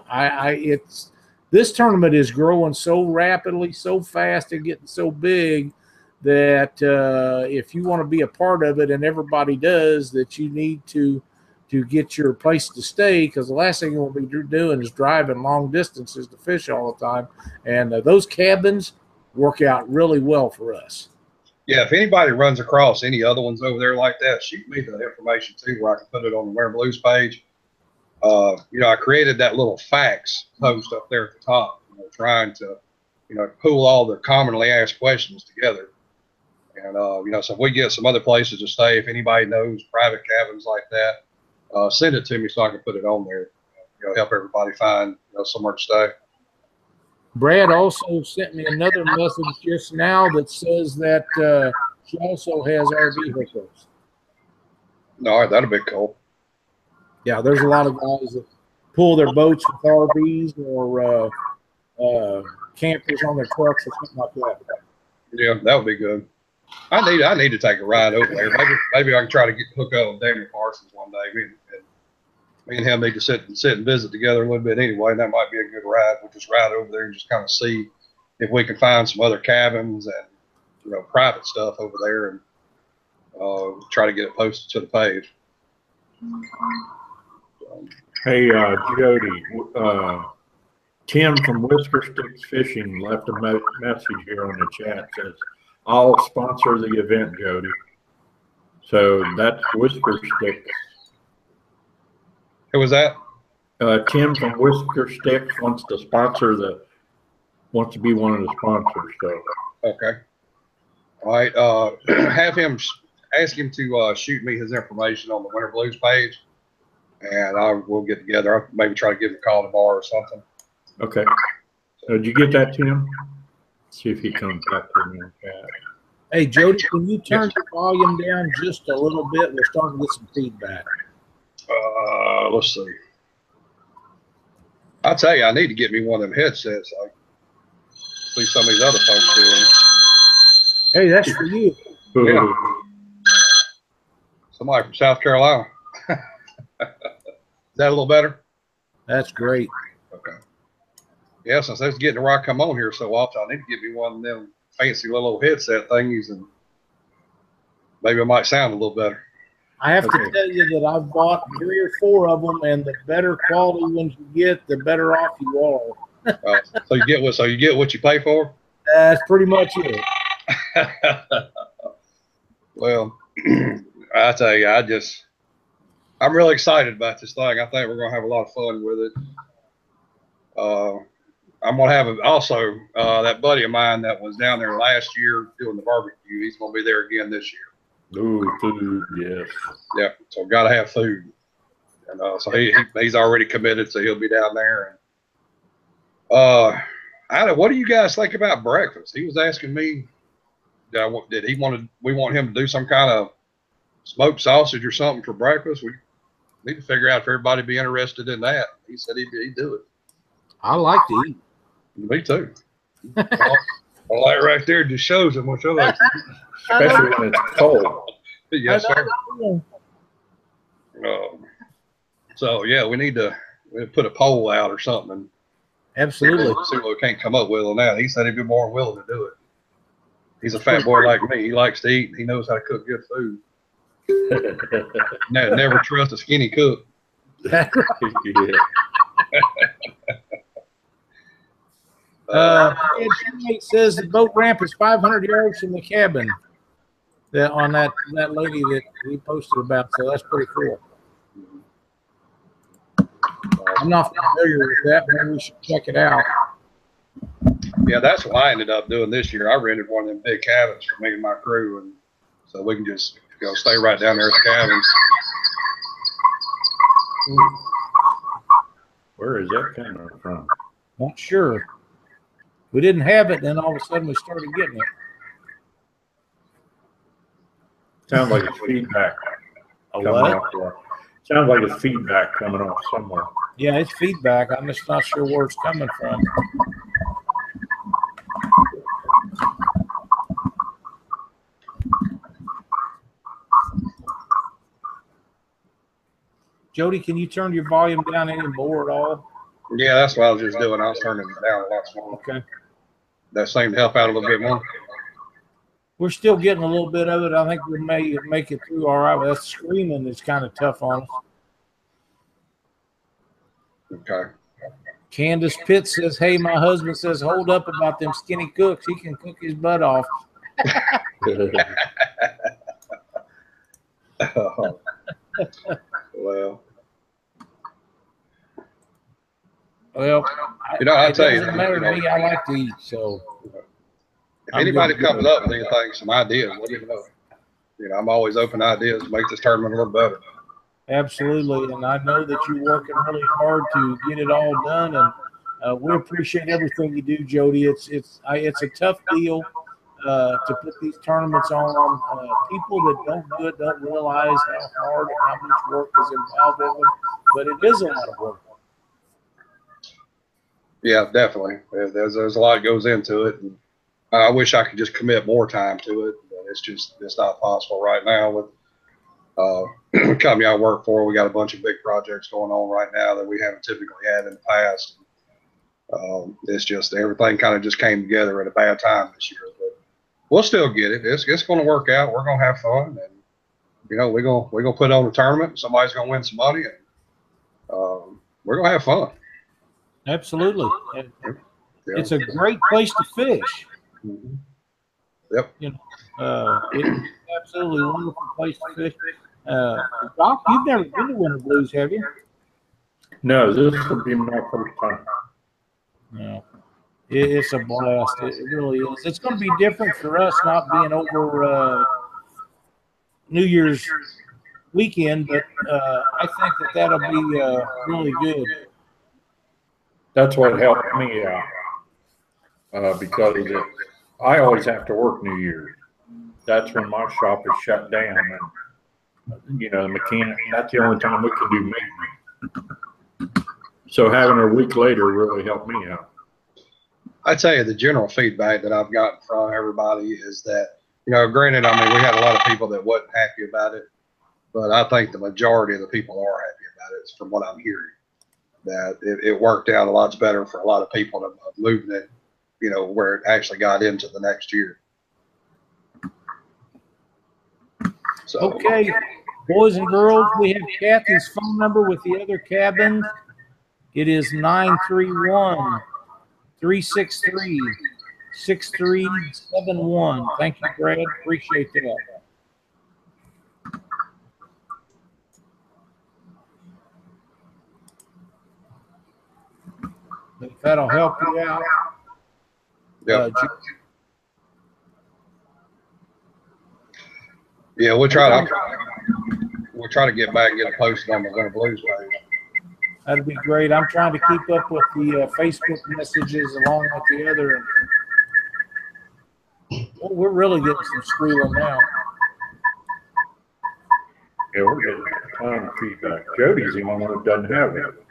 I, I it's this tournament is growing so rapidly, so fast, and getting so big that uh, if you want to be a part of it, and everybody does, that you need to to get your place to stay because the last thing you want to be doing is driving long distances to fish all the time. And uh, those cabins work out really well for us. Yeah, if anybody runs across any other ones over there like that, shoot me the information too, where I can put it on the Winter Blues page. Uh, you know, I created that little facts post up there at the top, you know, trying to, you know, pool all the commonly asked questions together. And uh, you know, so if we get some other places to stay, if anybody knows private cabins like that, uh, send it to me so I can put it on there. You know, help everybody find you know somewhere to stay. Brad also sent me another message just now that says that uh, she also has RV hookups. All right, that'll be cool. Yeah, there's a lot of guys that pull their boats with RVs or uh, uh, campers on their trucks or something like that. Yeah, that would be good. I need I need to take a ride over there. Maybe maybe I can try to get hook up with Daniel Parsons one day. Me and, me and him need to sit and sit and visit together a little bit anyway. And that might be a good ride. We'll just ride over there and just kind of see if we can find some other cabins and you know private stuff over there and uh, try to get it posted to the page. Hey, uh, Jody, uh, Tim from Whisker Sticks Fishing left a message here on the chat. Says, I'll sponsor the event, Jody. So that's Whisker Sticks. Who was that? Uh, Tim from Whisker Sticks wants to sponsor the, wants to be one of the sponsors. So Okay. All right. Uh, have him ask him to uh, shoot me his information on the Winter Blues page, and I will get together. I'll maybe try to give him a call tomorrow or something. Okay. So did you get that, Tim? See if he comes back to me. in chat. Hey, Jody, can you turn the volume down just a little bit? We're starting to get some feedback. Uh, let's see. I tell you, I need to get me one of them headsets. I see some of these other folks doing. Hey, that's for you. Yeah. Somebody from South Carolina. Is that a little better? That's great. Okay. Yeah, since that's getting where I come on here so often, I need to get me one of them fancy little headset thingies, and maybe it might sound a little better. I have Okay. to tell you that I've bought three or four of them, and the better quality ones you get, the better off you are. So you get what? So you get what you pay for? That's pretty much it. well, I tell you, I just, I'm really excited about this thing. I think we're gonna have a lot of fun with it. Uh, I'm gonna have a, also uh, that buddy of mine that was down there last year doing the barbecue. He's gonna be there again this year. Ooh, food, yes. Yep. So gotta have food. And uh, so he, he he's already committed, so he'll be down there. And uh, I don't. What do you guys think about breakfast? He was asking me. Did, I, wa- did he want to? We want him to do some kind of smoked sausage or something for breakfast. We need to figure out if everybody be interested in that. He said he'd, he'd do it. I like to eat. Me too. well, well, that right there just shows how much I like. to Especially when it's cold. Yes, sir. Um, so yeah, we need to we put a poll out or something and Absolutely. see what we can't come up with on that. He said he'd be more than willing to do it. He's a fat boy like me. He likes to eat. He knows how to cook good food. Ne- never trust a skinny cook. yeah. Uh, Ed says the boat ramp is 500 yards from the cabin. That on that that lady that we posted about, so that's pretty cool. I'm not familiar with that. Maybe we should check it out. Yeah, that's what I ended up doing this year. I rented one of them big cabins for me and my crew, and so we can just go stay right down there at the cabin. Where is that coming from? Not sure. We didn't have it, then all of a sudden we started getting it. Sounds like a feedback. A what? Sounds like a feedback coming off somewhere. Yeah, it's feedback. I'm just not sure where it's coming from. Jody, can you turn your volume down any more at all? Yeah, that's what I was just doing. I was turning it down a lot. Okay. That seemed to help out a little bit more. We're still getting a little bit of it. I think we may make it through all right, but that screaming is kind of tough on us. Okay. Candace Pitt says, Hey, my husband says, hold up about them skinny cooks. He can cook his butt off. Oh. well, Well, You know, I'll tell you, doesn't matter to me. I like to eat. So, if I'm anybody comes up with anything, some ideas, let me know. You know, I'm always open to ideas to make this tournament a little better. absolutely. And I know that you're working really hard to get it all done. And uh, we appreciate everything you do, Jody. It's, it's, I, it's a tough deal uh, to put these tournaments on. Uh, people that don't do it don't realize how hard and how much work is involved in them. But it is a lot of work. Yeah, definitely. There's, there's a lot goes into it. And I wish I could just commit more time to it, but it's just, it's not possible right now with, uh, company I work for. We got a bunch of big projects going on right now that we haven't typically had in the past. Um, it's just, everything kind of just came together at a bad time this year, but we'll still get it. It's, it's going to work out. We're going to have fun and, you know, we're going, to we're to put on a tournament. Somebody's going to win some money and, um, we're going to have fun. Absolutely. And Yeah. It's a great place to fish. Mhm. Yep. You know, uh, it's absolutely wonderful place to fish. Uh, Doc, you've never been to Winter Blues, have you? no, this will be my first time. No. It, it's a blast. It, it really is. It's going to be different for us not being over uh, New Year's weekend, but uh, I think that that'll be uh, really good. That's what helped me out. Uh, because it, I always have to work New Year's. That's when my shop is shut down and, you know, the mechanic, that's the only time we can do maintenance. So having a week later really helped me out. I tell you, the general feedback that I've gotten from everybody is that, you know, granted, I mean, we had a lot of people that wasn't happy about it, but I think the majority of the people are happy about it, from what I'm hearing. That it, it worked out a lot better for a lot of people of of moving it, you know, where it actually got into the next year. So, Okay, boys and girls, we have Kathy's phone number with the other cabin. It is 931 363 6371. Thank you, Brad. Appreciate that. If that'll help you out. yeah, uh, yeah, we'll try to, we'll try to get back and get a post on the Winter Blues page. That'd be great. I'm trying to keep up with the uh, Facebook messages along with the other. Well, we're really getting some squealing now. Yeah, we're getting a ton of feedback. Jody's the only one that doesn't have it.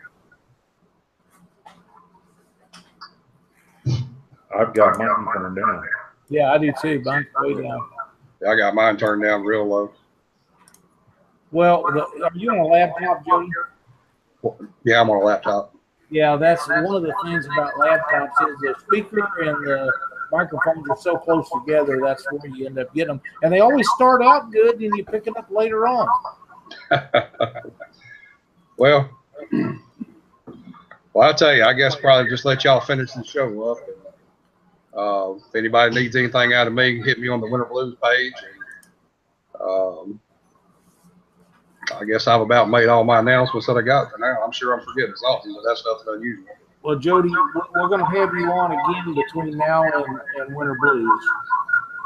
I've got mine turned down. Yeah, I do too. Mine's way down. I got mine turned down real low. Well, the, are you on a laptop, Jody? Yeah, I'm on a laptop. Yeah, that's one of the things about laptops is the speaker and the microphones are so close together. That's where you end up getting them, and they always start out good, and you pick it up later on. well, well, I'll tell you, I guess probably just let y'all finish the show up. Uh, if anybody needs anything out of me, hit me on the Winter Blues page. And, um, I guess I've about made all my announcements that I got for now. I'm sure I'm forgetting something, but that's nothing unusual. Well, Jody, we- we're going to have you on again between now and, and Winter Blues.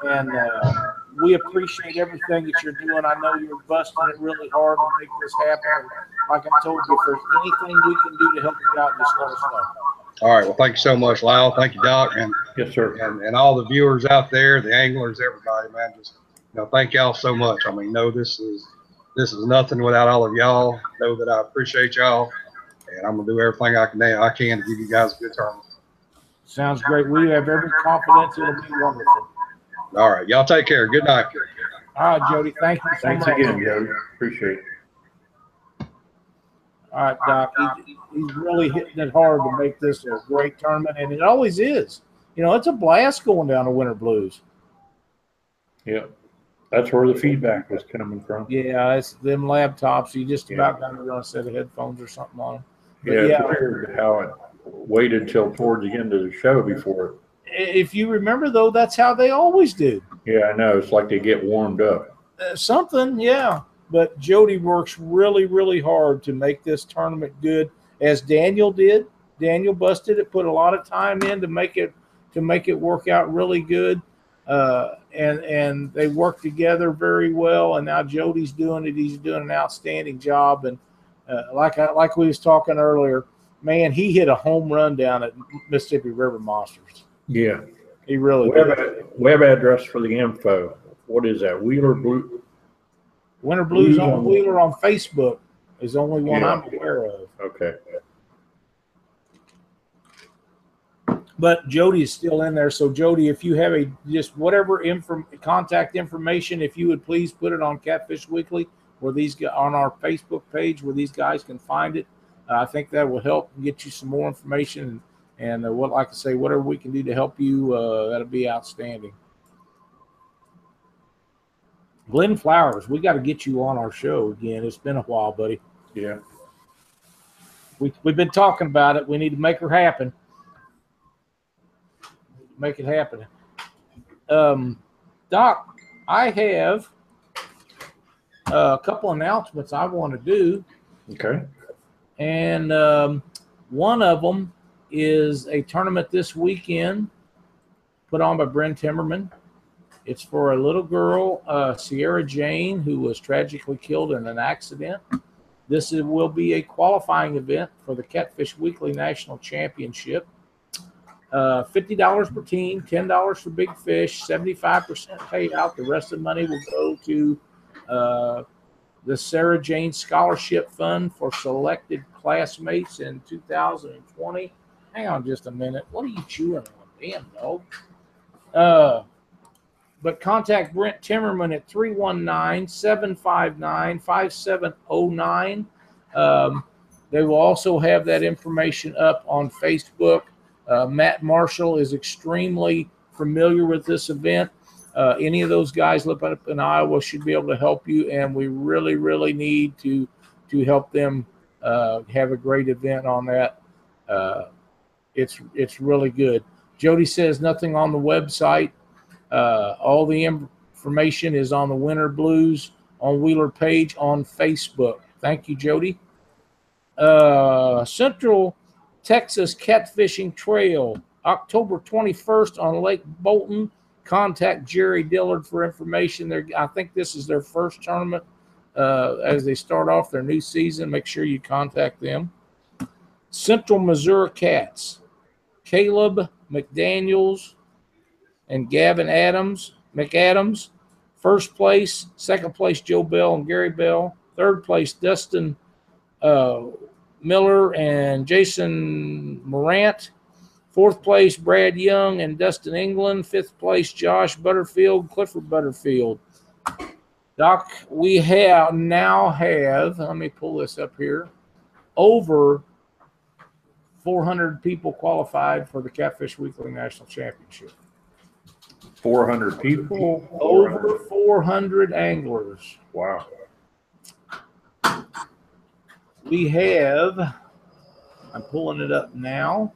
And uh, we appreciate everything that you're doing. I know you're busting it really hard to make this happen. Like I told you, if there's anything we can do to help you out, just let us know. All right. Well, thank you so much, Lyle. Thank you, Doc, and Yes, sir. and, and all the viewers out there, the anglers, everybody, man. Just you know, thank y'all so much. I mean, no, this is this is nothing without all of y'all. Know that I appreciate y'all, and I'm gonna do everything I can I can to give you guys a good tournament. Sounds great. We have every confidence it'll be wonderful. All right, y'all take care. Good night. All right, Jody. Thank you so Thanks much. again, Jody. Appreciate it. All right, Doc. He, he's really hitting it hard to make this a great tournament, and it always is. You know, it's a blast going down to Winter Blues. Yeah. That's where the feedback was coming from. Yeah, it's them laptops. You just Yeah. about got to run a set of headphones or something on them. But Yeah, it's yeah. weird how it waited till towards the end of the show before. If you remember, though, that's how they always do. Yeah, I know. It's like they get warmed up. Uh, something, yeah. But Jody works really, really hard to make this tournament good, as Daniel did. Daniel busted it, put a lot of time in to make it to make it work out really good, uh, and and they work together very well. And now Jody's doing it; he's doing an outstanding job. And uh, like I, like we was talking earlier, man, he hit a home run down at Mississippi River Monsters. Yeah. He really Web, did. web address for the info. What is that? Wheeler Blue. Winter Blues on- Wheeler on Facebook is the only one Yeah. I'm aware of. Okay. But Jody is still in there. So Jody, if you have a just whatever inform contact information, if you would please put it on Catfish Weekly where these on our Facebook page where these guys can find it. Uh, I think that will help get you some more information and, and uh, what like I say, whatever we can do to help you, uh, that'll be outstanding. Glenn Flowers, we got to get you on our show again. It's been a while, buddy. Yeah. We, we've been talking about it. We need to make her happen. Make it happen. Um, Doc, I have a couple announcements I want to do, Okay. and um, one of them is a tournament this weekend put on by Brent Timmerman. It's for a little girl, uh, Sierra Jane, who was tragically killed in an accident. This is, will be a qualifying event for the Catfish Weekly National Championship. Uh, $50 per team, $10 for big fish, 75% payout. The rest of the money will go to uh, the Sarah Jane Scholarship Fund for selected classmates in 2020. Hang on just a minute. What are you chewing on? Damn, dog. Uh, but contact Brent Timmerman at 319 759 5709. Um, They will also have that information up on Facebook. Uh, Matt Marshall is extremely familiar with this event. Uh, any of those guys live up in Iowa should be able to help you, and we really, really need to to help them uh, have a great event on that. Uh, it's it's really good. Jody says nothing on the website. Uh, all the information is on the Winter Blues on Wheeler page on Facebook. Thank you, Jody. Uh, Central Texas Catfishing Trail, October 21st on Lake Belton. Contact Jerry Dillard for information. There, I think this is their first tournament uh, as they start off their new season. Make sure you contact them. Central Missouri Cats, Caleb McDaniels and Gavin Adams, McAdams. First place, second place, Joe Bell and Gary Bell. Third place, Dustin uh, Miller and Jason Morant. Fourth place, Brad Young and Dustin England. Fifth place, Josh Butterfield, Clifford Butterfield. Doc, we have now have, let me pull this up here, over 400 people qualified for the Catfish Weekly National Championship. 400 people. Over 400 anglers. Wow. We have, I'm pulling it up now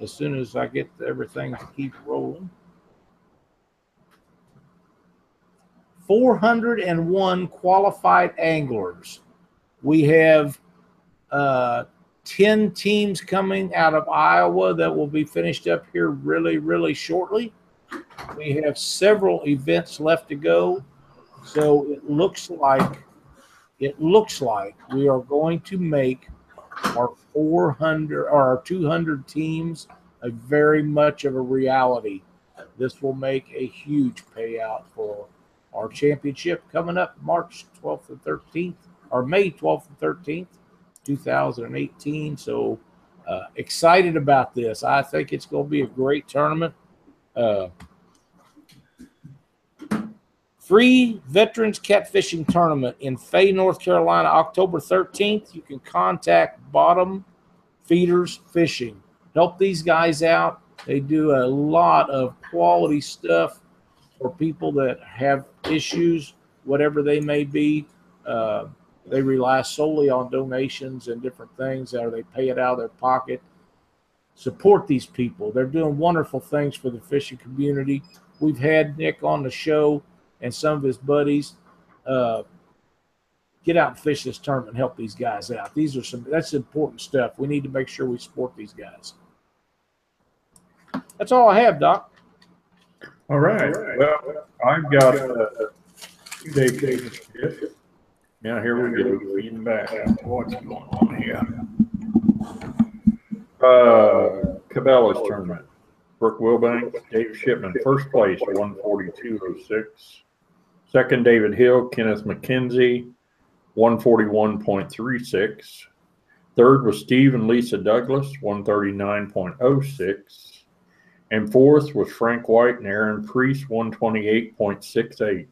as soon as I get everything to keep rolling. 401 qualified anglers. We have uh, 10 teams coming out of Iowa that will be finished up here really, really shortly. We have several events left to go. So it looks like it looks like we are going to make our 400 or our 200 teams a very much of a reality. This will make a huge payout for our championship coming up March 12th and 13th, or May 12th and 13th, 2018. So uh, excited about this. I think it's going to be a great tournament. Uh, Free Veterans Catfishing Tournament in Fay, North Carolina, October 13th. You can contact Bottom Feeders Fishing. Help these guys out. They do a lot of quality stuff for people that have issues, whatever they may be. Uh, they rely solely on donations and different things, or they pay it out of their pocket. Support these people. They're doing wonderful things for the fishing community. We've had Nick on the show and some of his buddies. Uh, get out and fish this tournament and help these guys out. These are some that's important stuff. We need to make sure we support these guys. That's all I have, Doc. All right. Well, I've got a two day shift. Now here we go, feeding back. What's going on here? Uh, Cabela's tournament. Brooke Wilbanks, Dave Shipman, first place, one forty-two oh six. Second, David Hill, Kenneth McKenzie, one forty-one point three six. Third was Steve and Lisa Douglas, one thirty-nine point oh six. And fourth was Frank White and Aaron Priest, one twenty-eight point six eight.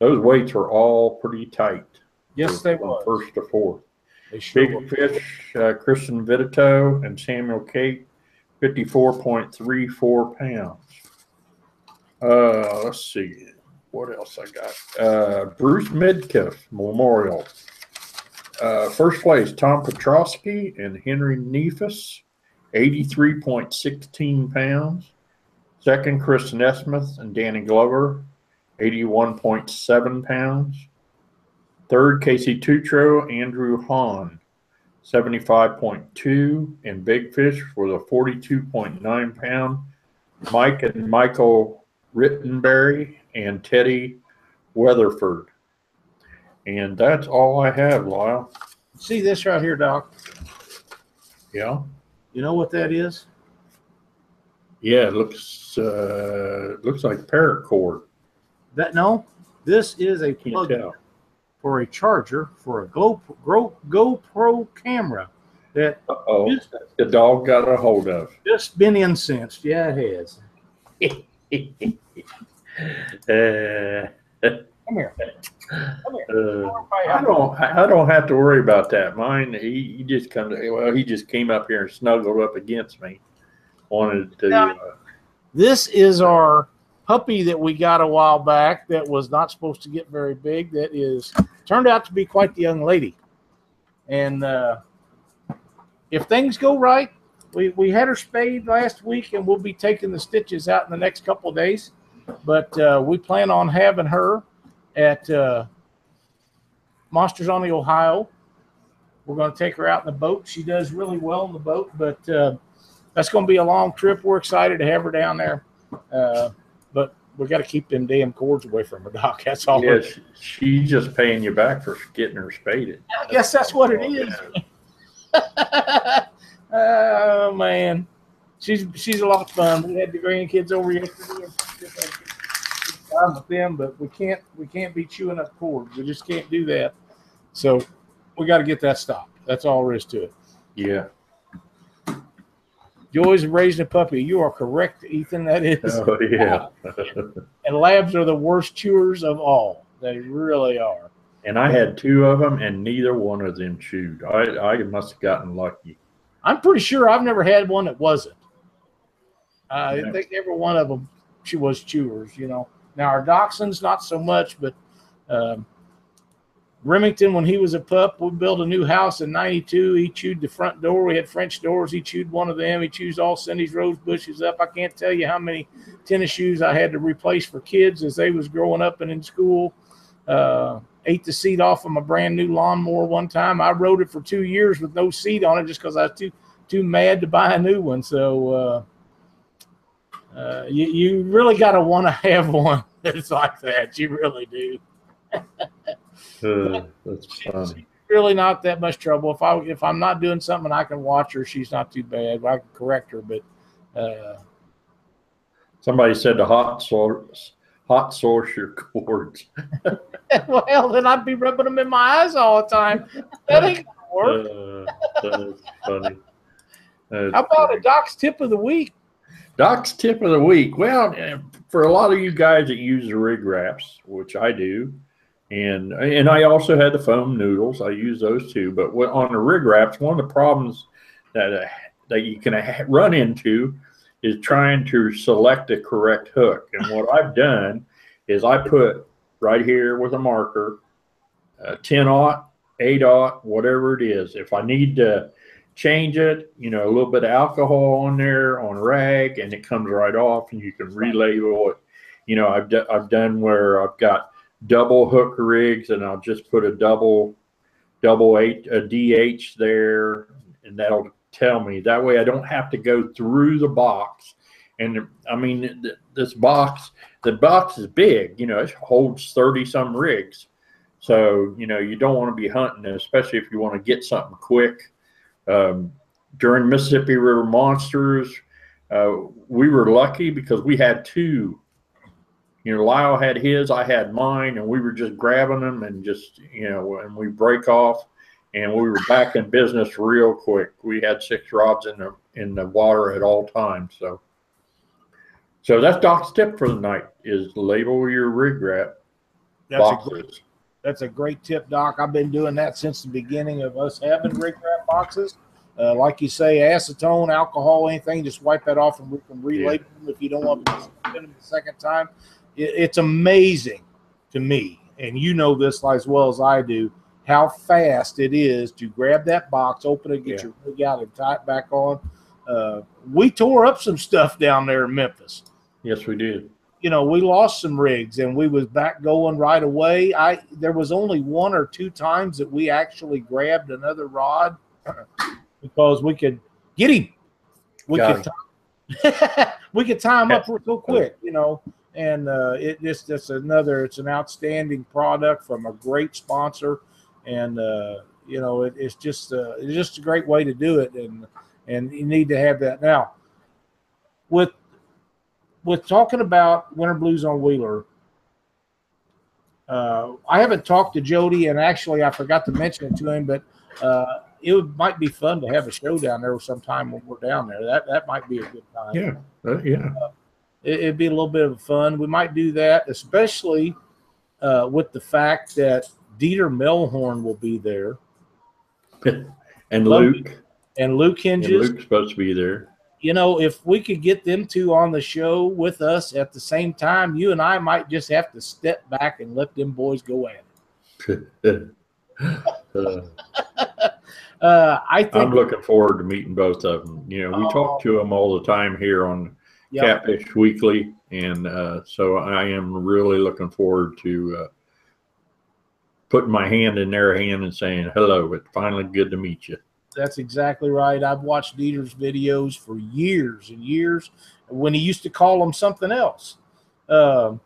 Those weights were all pretty tight. Yes, they were. First to fourth. Sure. Big Fish, uh, Kristen Vitito and Samuel Kate, fifty-four point three four pounds. Uh, let's see, what else I got? Uh, Bruce Midkiff Memorial. Uh, first place, Tom Petrosky and Henry Neefus, point sixteen pounds. Second, Chris Nesmith and Danny Glover, eighty-one point seven pounds. Third, Casey Tutro, Andrew Hahn, 75.2, and Big Fish for the 42.9 pound. Mike and Michael Rittenberry and Teddy Weatherford. And that's all I have, Lyle. See this right here, Doc. Yeah. You know what that is? Yeah, it looks uh looks like paracord. That no. This is a Can't tell. For a charger for a Go, Go, GoPro camera that Uh-oh. just, The dog got a hold of. just been incensed. Yeah, it has. Uh, Come here. Come here. Uh, I don't. I don't have to worry about that. Mine. He, he just comes. Well, he just came up here and snuggled up against me. Wanted to. Now- Uh, This is our puppy that we got a while back that was not supposed to get very big. That is turned out to be quite the young lady. And uh, if things go right, we, we had her spayed last week and we'll be taking the stitches out in the next couple of days. But uh, we plan on having her at uh, Monsters on the Ohio. We're going to take her out in the boat. She does really well in the boat, but uh, that's going to be a long trip. We're excited to have her down there. Uh, but we got to keep them damn cords away from her, Doc. That's all. yeah, she, she's just paying you back for getting her spaded. I guess that's what it is. oh man, she's she's a lot of fun. We had the grandkids over yesterday. And just had a good time with them, but we can't we can't be chewing up cords. We just can't do that. So we got to get that stopped. That's all there is to it. Yeah. Joys raising a puppy. You are correct, Ethan. That is. Oh yeah. And labs are the worst chewers of all. They really are. and I had two of them, and neither one of them chewed. I I must have gotten lucky. I'm pretty sure I've never had one that wasn't. Uh. I think every one of them she was chewers, you know. Now our dachshunds not so much, but um, Remington when he was a pup, we built a new house in '92. He chewed the front door. We had French doors. He chewed one of them. He chews all Cindy's rose bushes up. I can't tell you how many tennis shoes I had to replace for kids as they was growing up and in school. Uh, ate the seat off of my brand new lawnmower one time. I rode it for two years with no seat on it just because I was too too mad to buy a new one. So uh, uh, you you really got to want to have one that's like that. You really do. Uh, that's funny. Really not that much trouble. If I if I'm not doing something, I can watch her. She's not too bad. I can correct her, but. Uh, Somebody said the hot source, hot source your cords. well, then I'd be rubbing them in my eyes all the time. That ain't gonna work. Uh, that's funny. That's How about a doc's tip of the week? Doc's tip of the week. Well, uh, for a lot of you guys that use the rig wraps, which I do, and and I also had the foam noodles. I use those too. But what, on the rig wraps, one of the problems that uh, that you can run into is trying to select the correct hook. And what I've done is I put right here with a marker, uh, 10 aught, 8 aught, whatever it is. If I need to change it, you know, a little bit of alcohol on there on a rag and it comes right off and you can relabel it. You know, I've, d- I've done where I've got double hook rigs and I'll just put a double, double eight, a DH there and that'll tell me. That way I don't have to go through the box. And I mean, this box, the box is big, you know, it holds 30 some rigs. So, you know, you don't want to be hunting, especially if you want to get something quick. Um, during Mississippi River Monsters, uh, we were lucky because we had two. You know, Lyle had his, I had mine, and we were just grabbing them and just, you know, and we break off and we were back in business real quick. We had six rods in the in the water at all times. So, so that's Doc's tip for the night: is label your rig wrap That's a, great, that's a great tip, Doc. I've been doing that since the beginning of us having rig wrap boxes. Uh, like you say, acetone, alcohol, anything, just wipe that off and we can relabel them if you don't want to spin them the second time. It, it's amazing to me, and you know this as well as I do, how fast it is to grab that box, open it, get Yeah. your rig out, and tie it back on. Uh, we tore up some stuff down there in Memphis Yes, we did. you know, we lost some rigs and we was back going right away. I there was only one or two times that we actually grabbed another rod because we could get him. We Got could tie, we could tie him up real quick, you know. And uh, it just it's another it's an outstanding product from a great sponsor, and uh, you know it, it's just uh, it's just a great way to do it, and and you need to have that now. With with talking about winter blues on Wheeler, uh, I haven't talked to Jody, and actually I forgot to mention it to him, but uh, it would, might be fun to have a show down there sometime when we're down there. That that might be a good time. Yeah, uh, yeah. It, it'd be a little bit of fun. We might do that, especially uh, with the fact that Dieter Melhorn will be there And Love Luke, and Luke and Hinges. Luke's supposed to be there. you know, if we could get them two on the show with us at the same time, you and I might just have to step back and let them boys go at it. Uh, Uh, I think, I'm looking forward to meeting both of them. You know, we talk to them all the time here on yeah, Catfish Weekly, and uh, so I am really looking forward to uh, putting my hand in their hand and saying hello. It's finally good to meet you. that's exactly right. I've watched Dieter's videos for years and years when he used to call them something else. Um,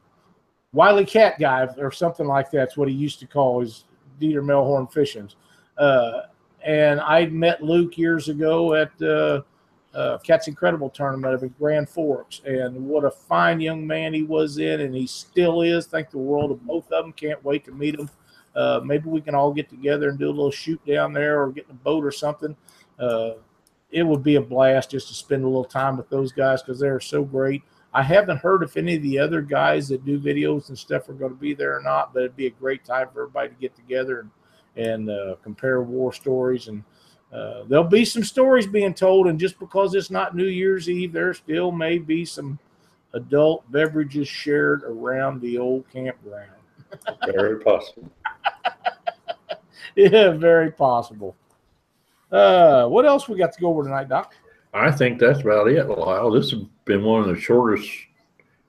Wiley Cat Guy or something like that's what he used to call his Dieter Melhorn fishings. Uh, and I met Luke years ago at uh, uh, Cat's Incredible tournament of Grand Forks, and what a fine young man he was in, and he still is. Think the world of both of them. Can't wait to meet him. Uh, maybe we can all get together and do a little shoot down there, or get in a boat or something. Uh, it would be a blast just to spend a little time with those guys because they're so great. I haven't heard if any of the other guys that do videos and stuff are going to be there or not, but it'd be a great time for everybody to get together and and uh, compare war stories. And uh, there'll be some stories being told. And just because it's not New Year's Eve, there still may be some adult beverages shared around the old campground. Very possible. yeah, very possible. Uh, what else we got to go over tonight, Doc? I think that's about it, Lyle. This has been one of the shortest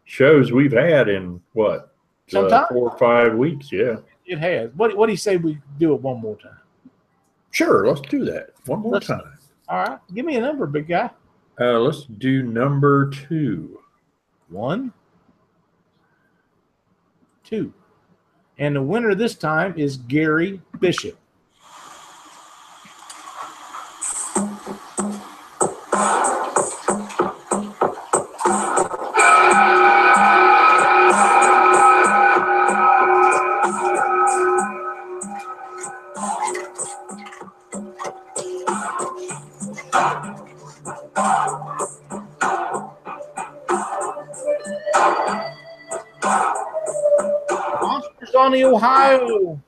shows we've had in what uh, four or five weeks. Yeah, It has. What What do you say we do it one more time? Sure. Let's do that one more Let's- time. All right, give me a number, big guy. Uh, let's do number two. One, two, and the winner this time is Gary Bishop. Ohio.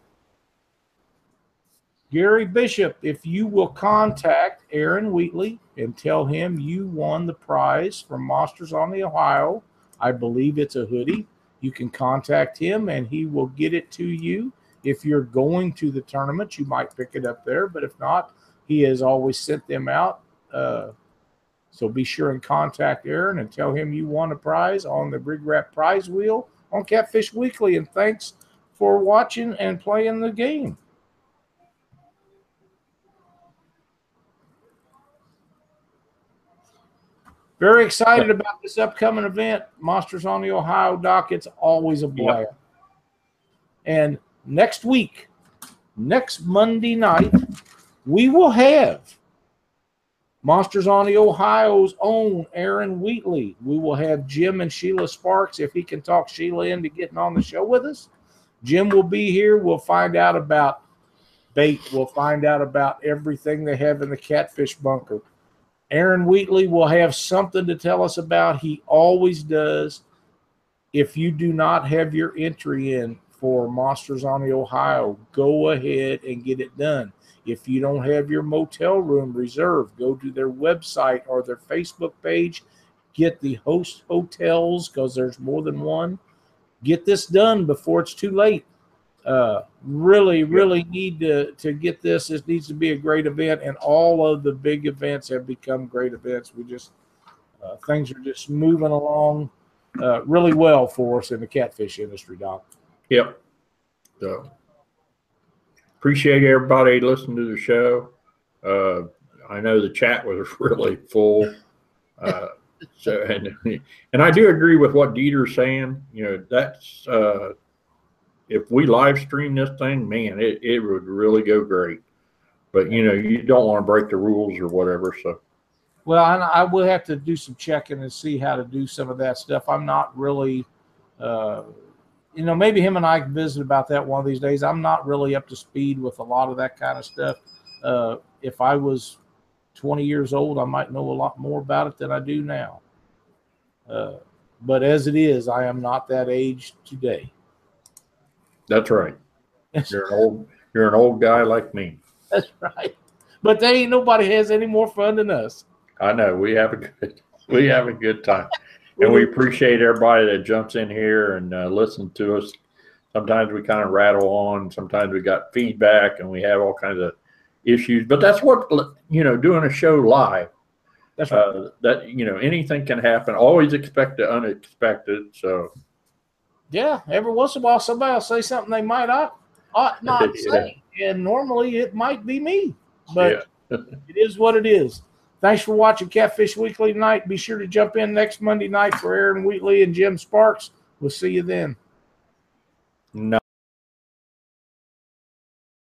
Gary Bishop, if you will contact Aaron Wheatley and tell him you won the prize from Monsters on the Ohio, I believe it's a hoodie. You can contact him and he will get it to you. If you're going to the tournament, you might pick it up there, but if not, he has always sent them out. Uh, so be sure and contact Aaron and tell him you won a prize on the Big Rat prize wheel on Catfish Weekly. And thanks for watching and playing the game. Very excited about this upcoming event, Monsters on the Ohio Doc. It's always a blast. And next week, next Monday night, we will have Monsters on the Ohio's own Aaron Wheatley. We will have Jim and Sheila Sparks if he can talk Sheila into getting on the show with us. Jim will be here. We'll find out about bait. We'll find out about everything they have in the catfish bunker. Aaron Wheatley will have something to tell us about. He always does. If you do not have your entry in for Monsters on the Ohio, go ahead and get it done. If you don't have your motel room reserved, go to their website or their Facebook page. Get the host hotels because there's more than one. Get this done before it's too late. Uh, really, really need to, to get this. This needs to be a great event, and all of the big events have become great events. We just uh, things are just moving along uh, really well for us in the catfish industry, Doc. Yep. So appreciate everybody listening to the show. Uh, I know the chat was really full. So and and I do agree with what Dieter's saying. You know, that's uh, if we live stream this thing, man, it, it would really go great. But you know, you don't want to break the rules or whatever. So Well, and I will have to do some checking and see how to do some of that stuff. I'm not really, uh, you know, maybe him and I can visit about that one of these days. I'm not really up to speed with a lot of that kind of stuff. Uh, if I was 20 years old, I might know a lot more about it than I do now. Uh, but as it is, I am not that age today. that's right. You're an old you're an old guy like me. That's right. But they ain't nobody has any more fun than us. I know we have a good we have a good time, and we appreciate everybody that jumps in here and uh, listens to us. Sometimes we kind of rattle on. Sometimes we got feedback, and we have all kinds of issues. But that's what you know. Doing a show live, That's right. uh, that you know anything can happen. Always expect the unexpected. So Yeah, every once in a while somebody will say something they might not ought not Yeah. say, and normally it might be me, but yeah, it is what it is. Thanks for watching Catfish Weekly tonight. Be sure to jump in next Monday night for Aaron Wheatley and Jim Sparks. We'll see you then. no.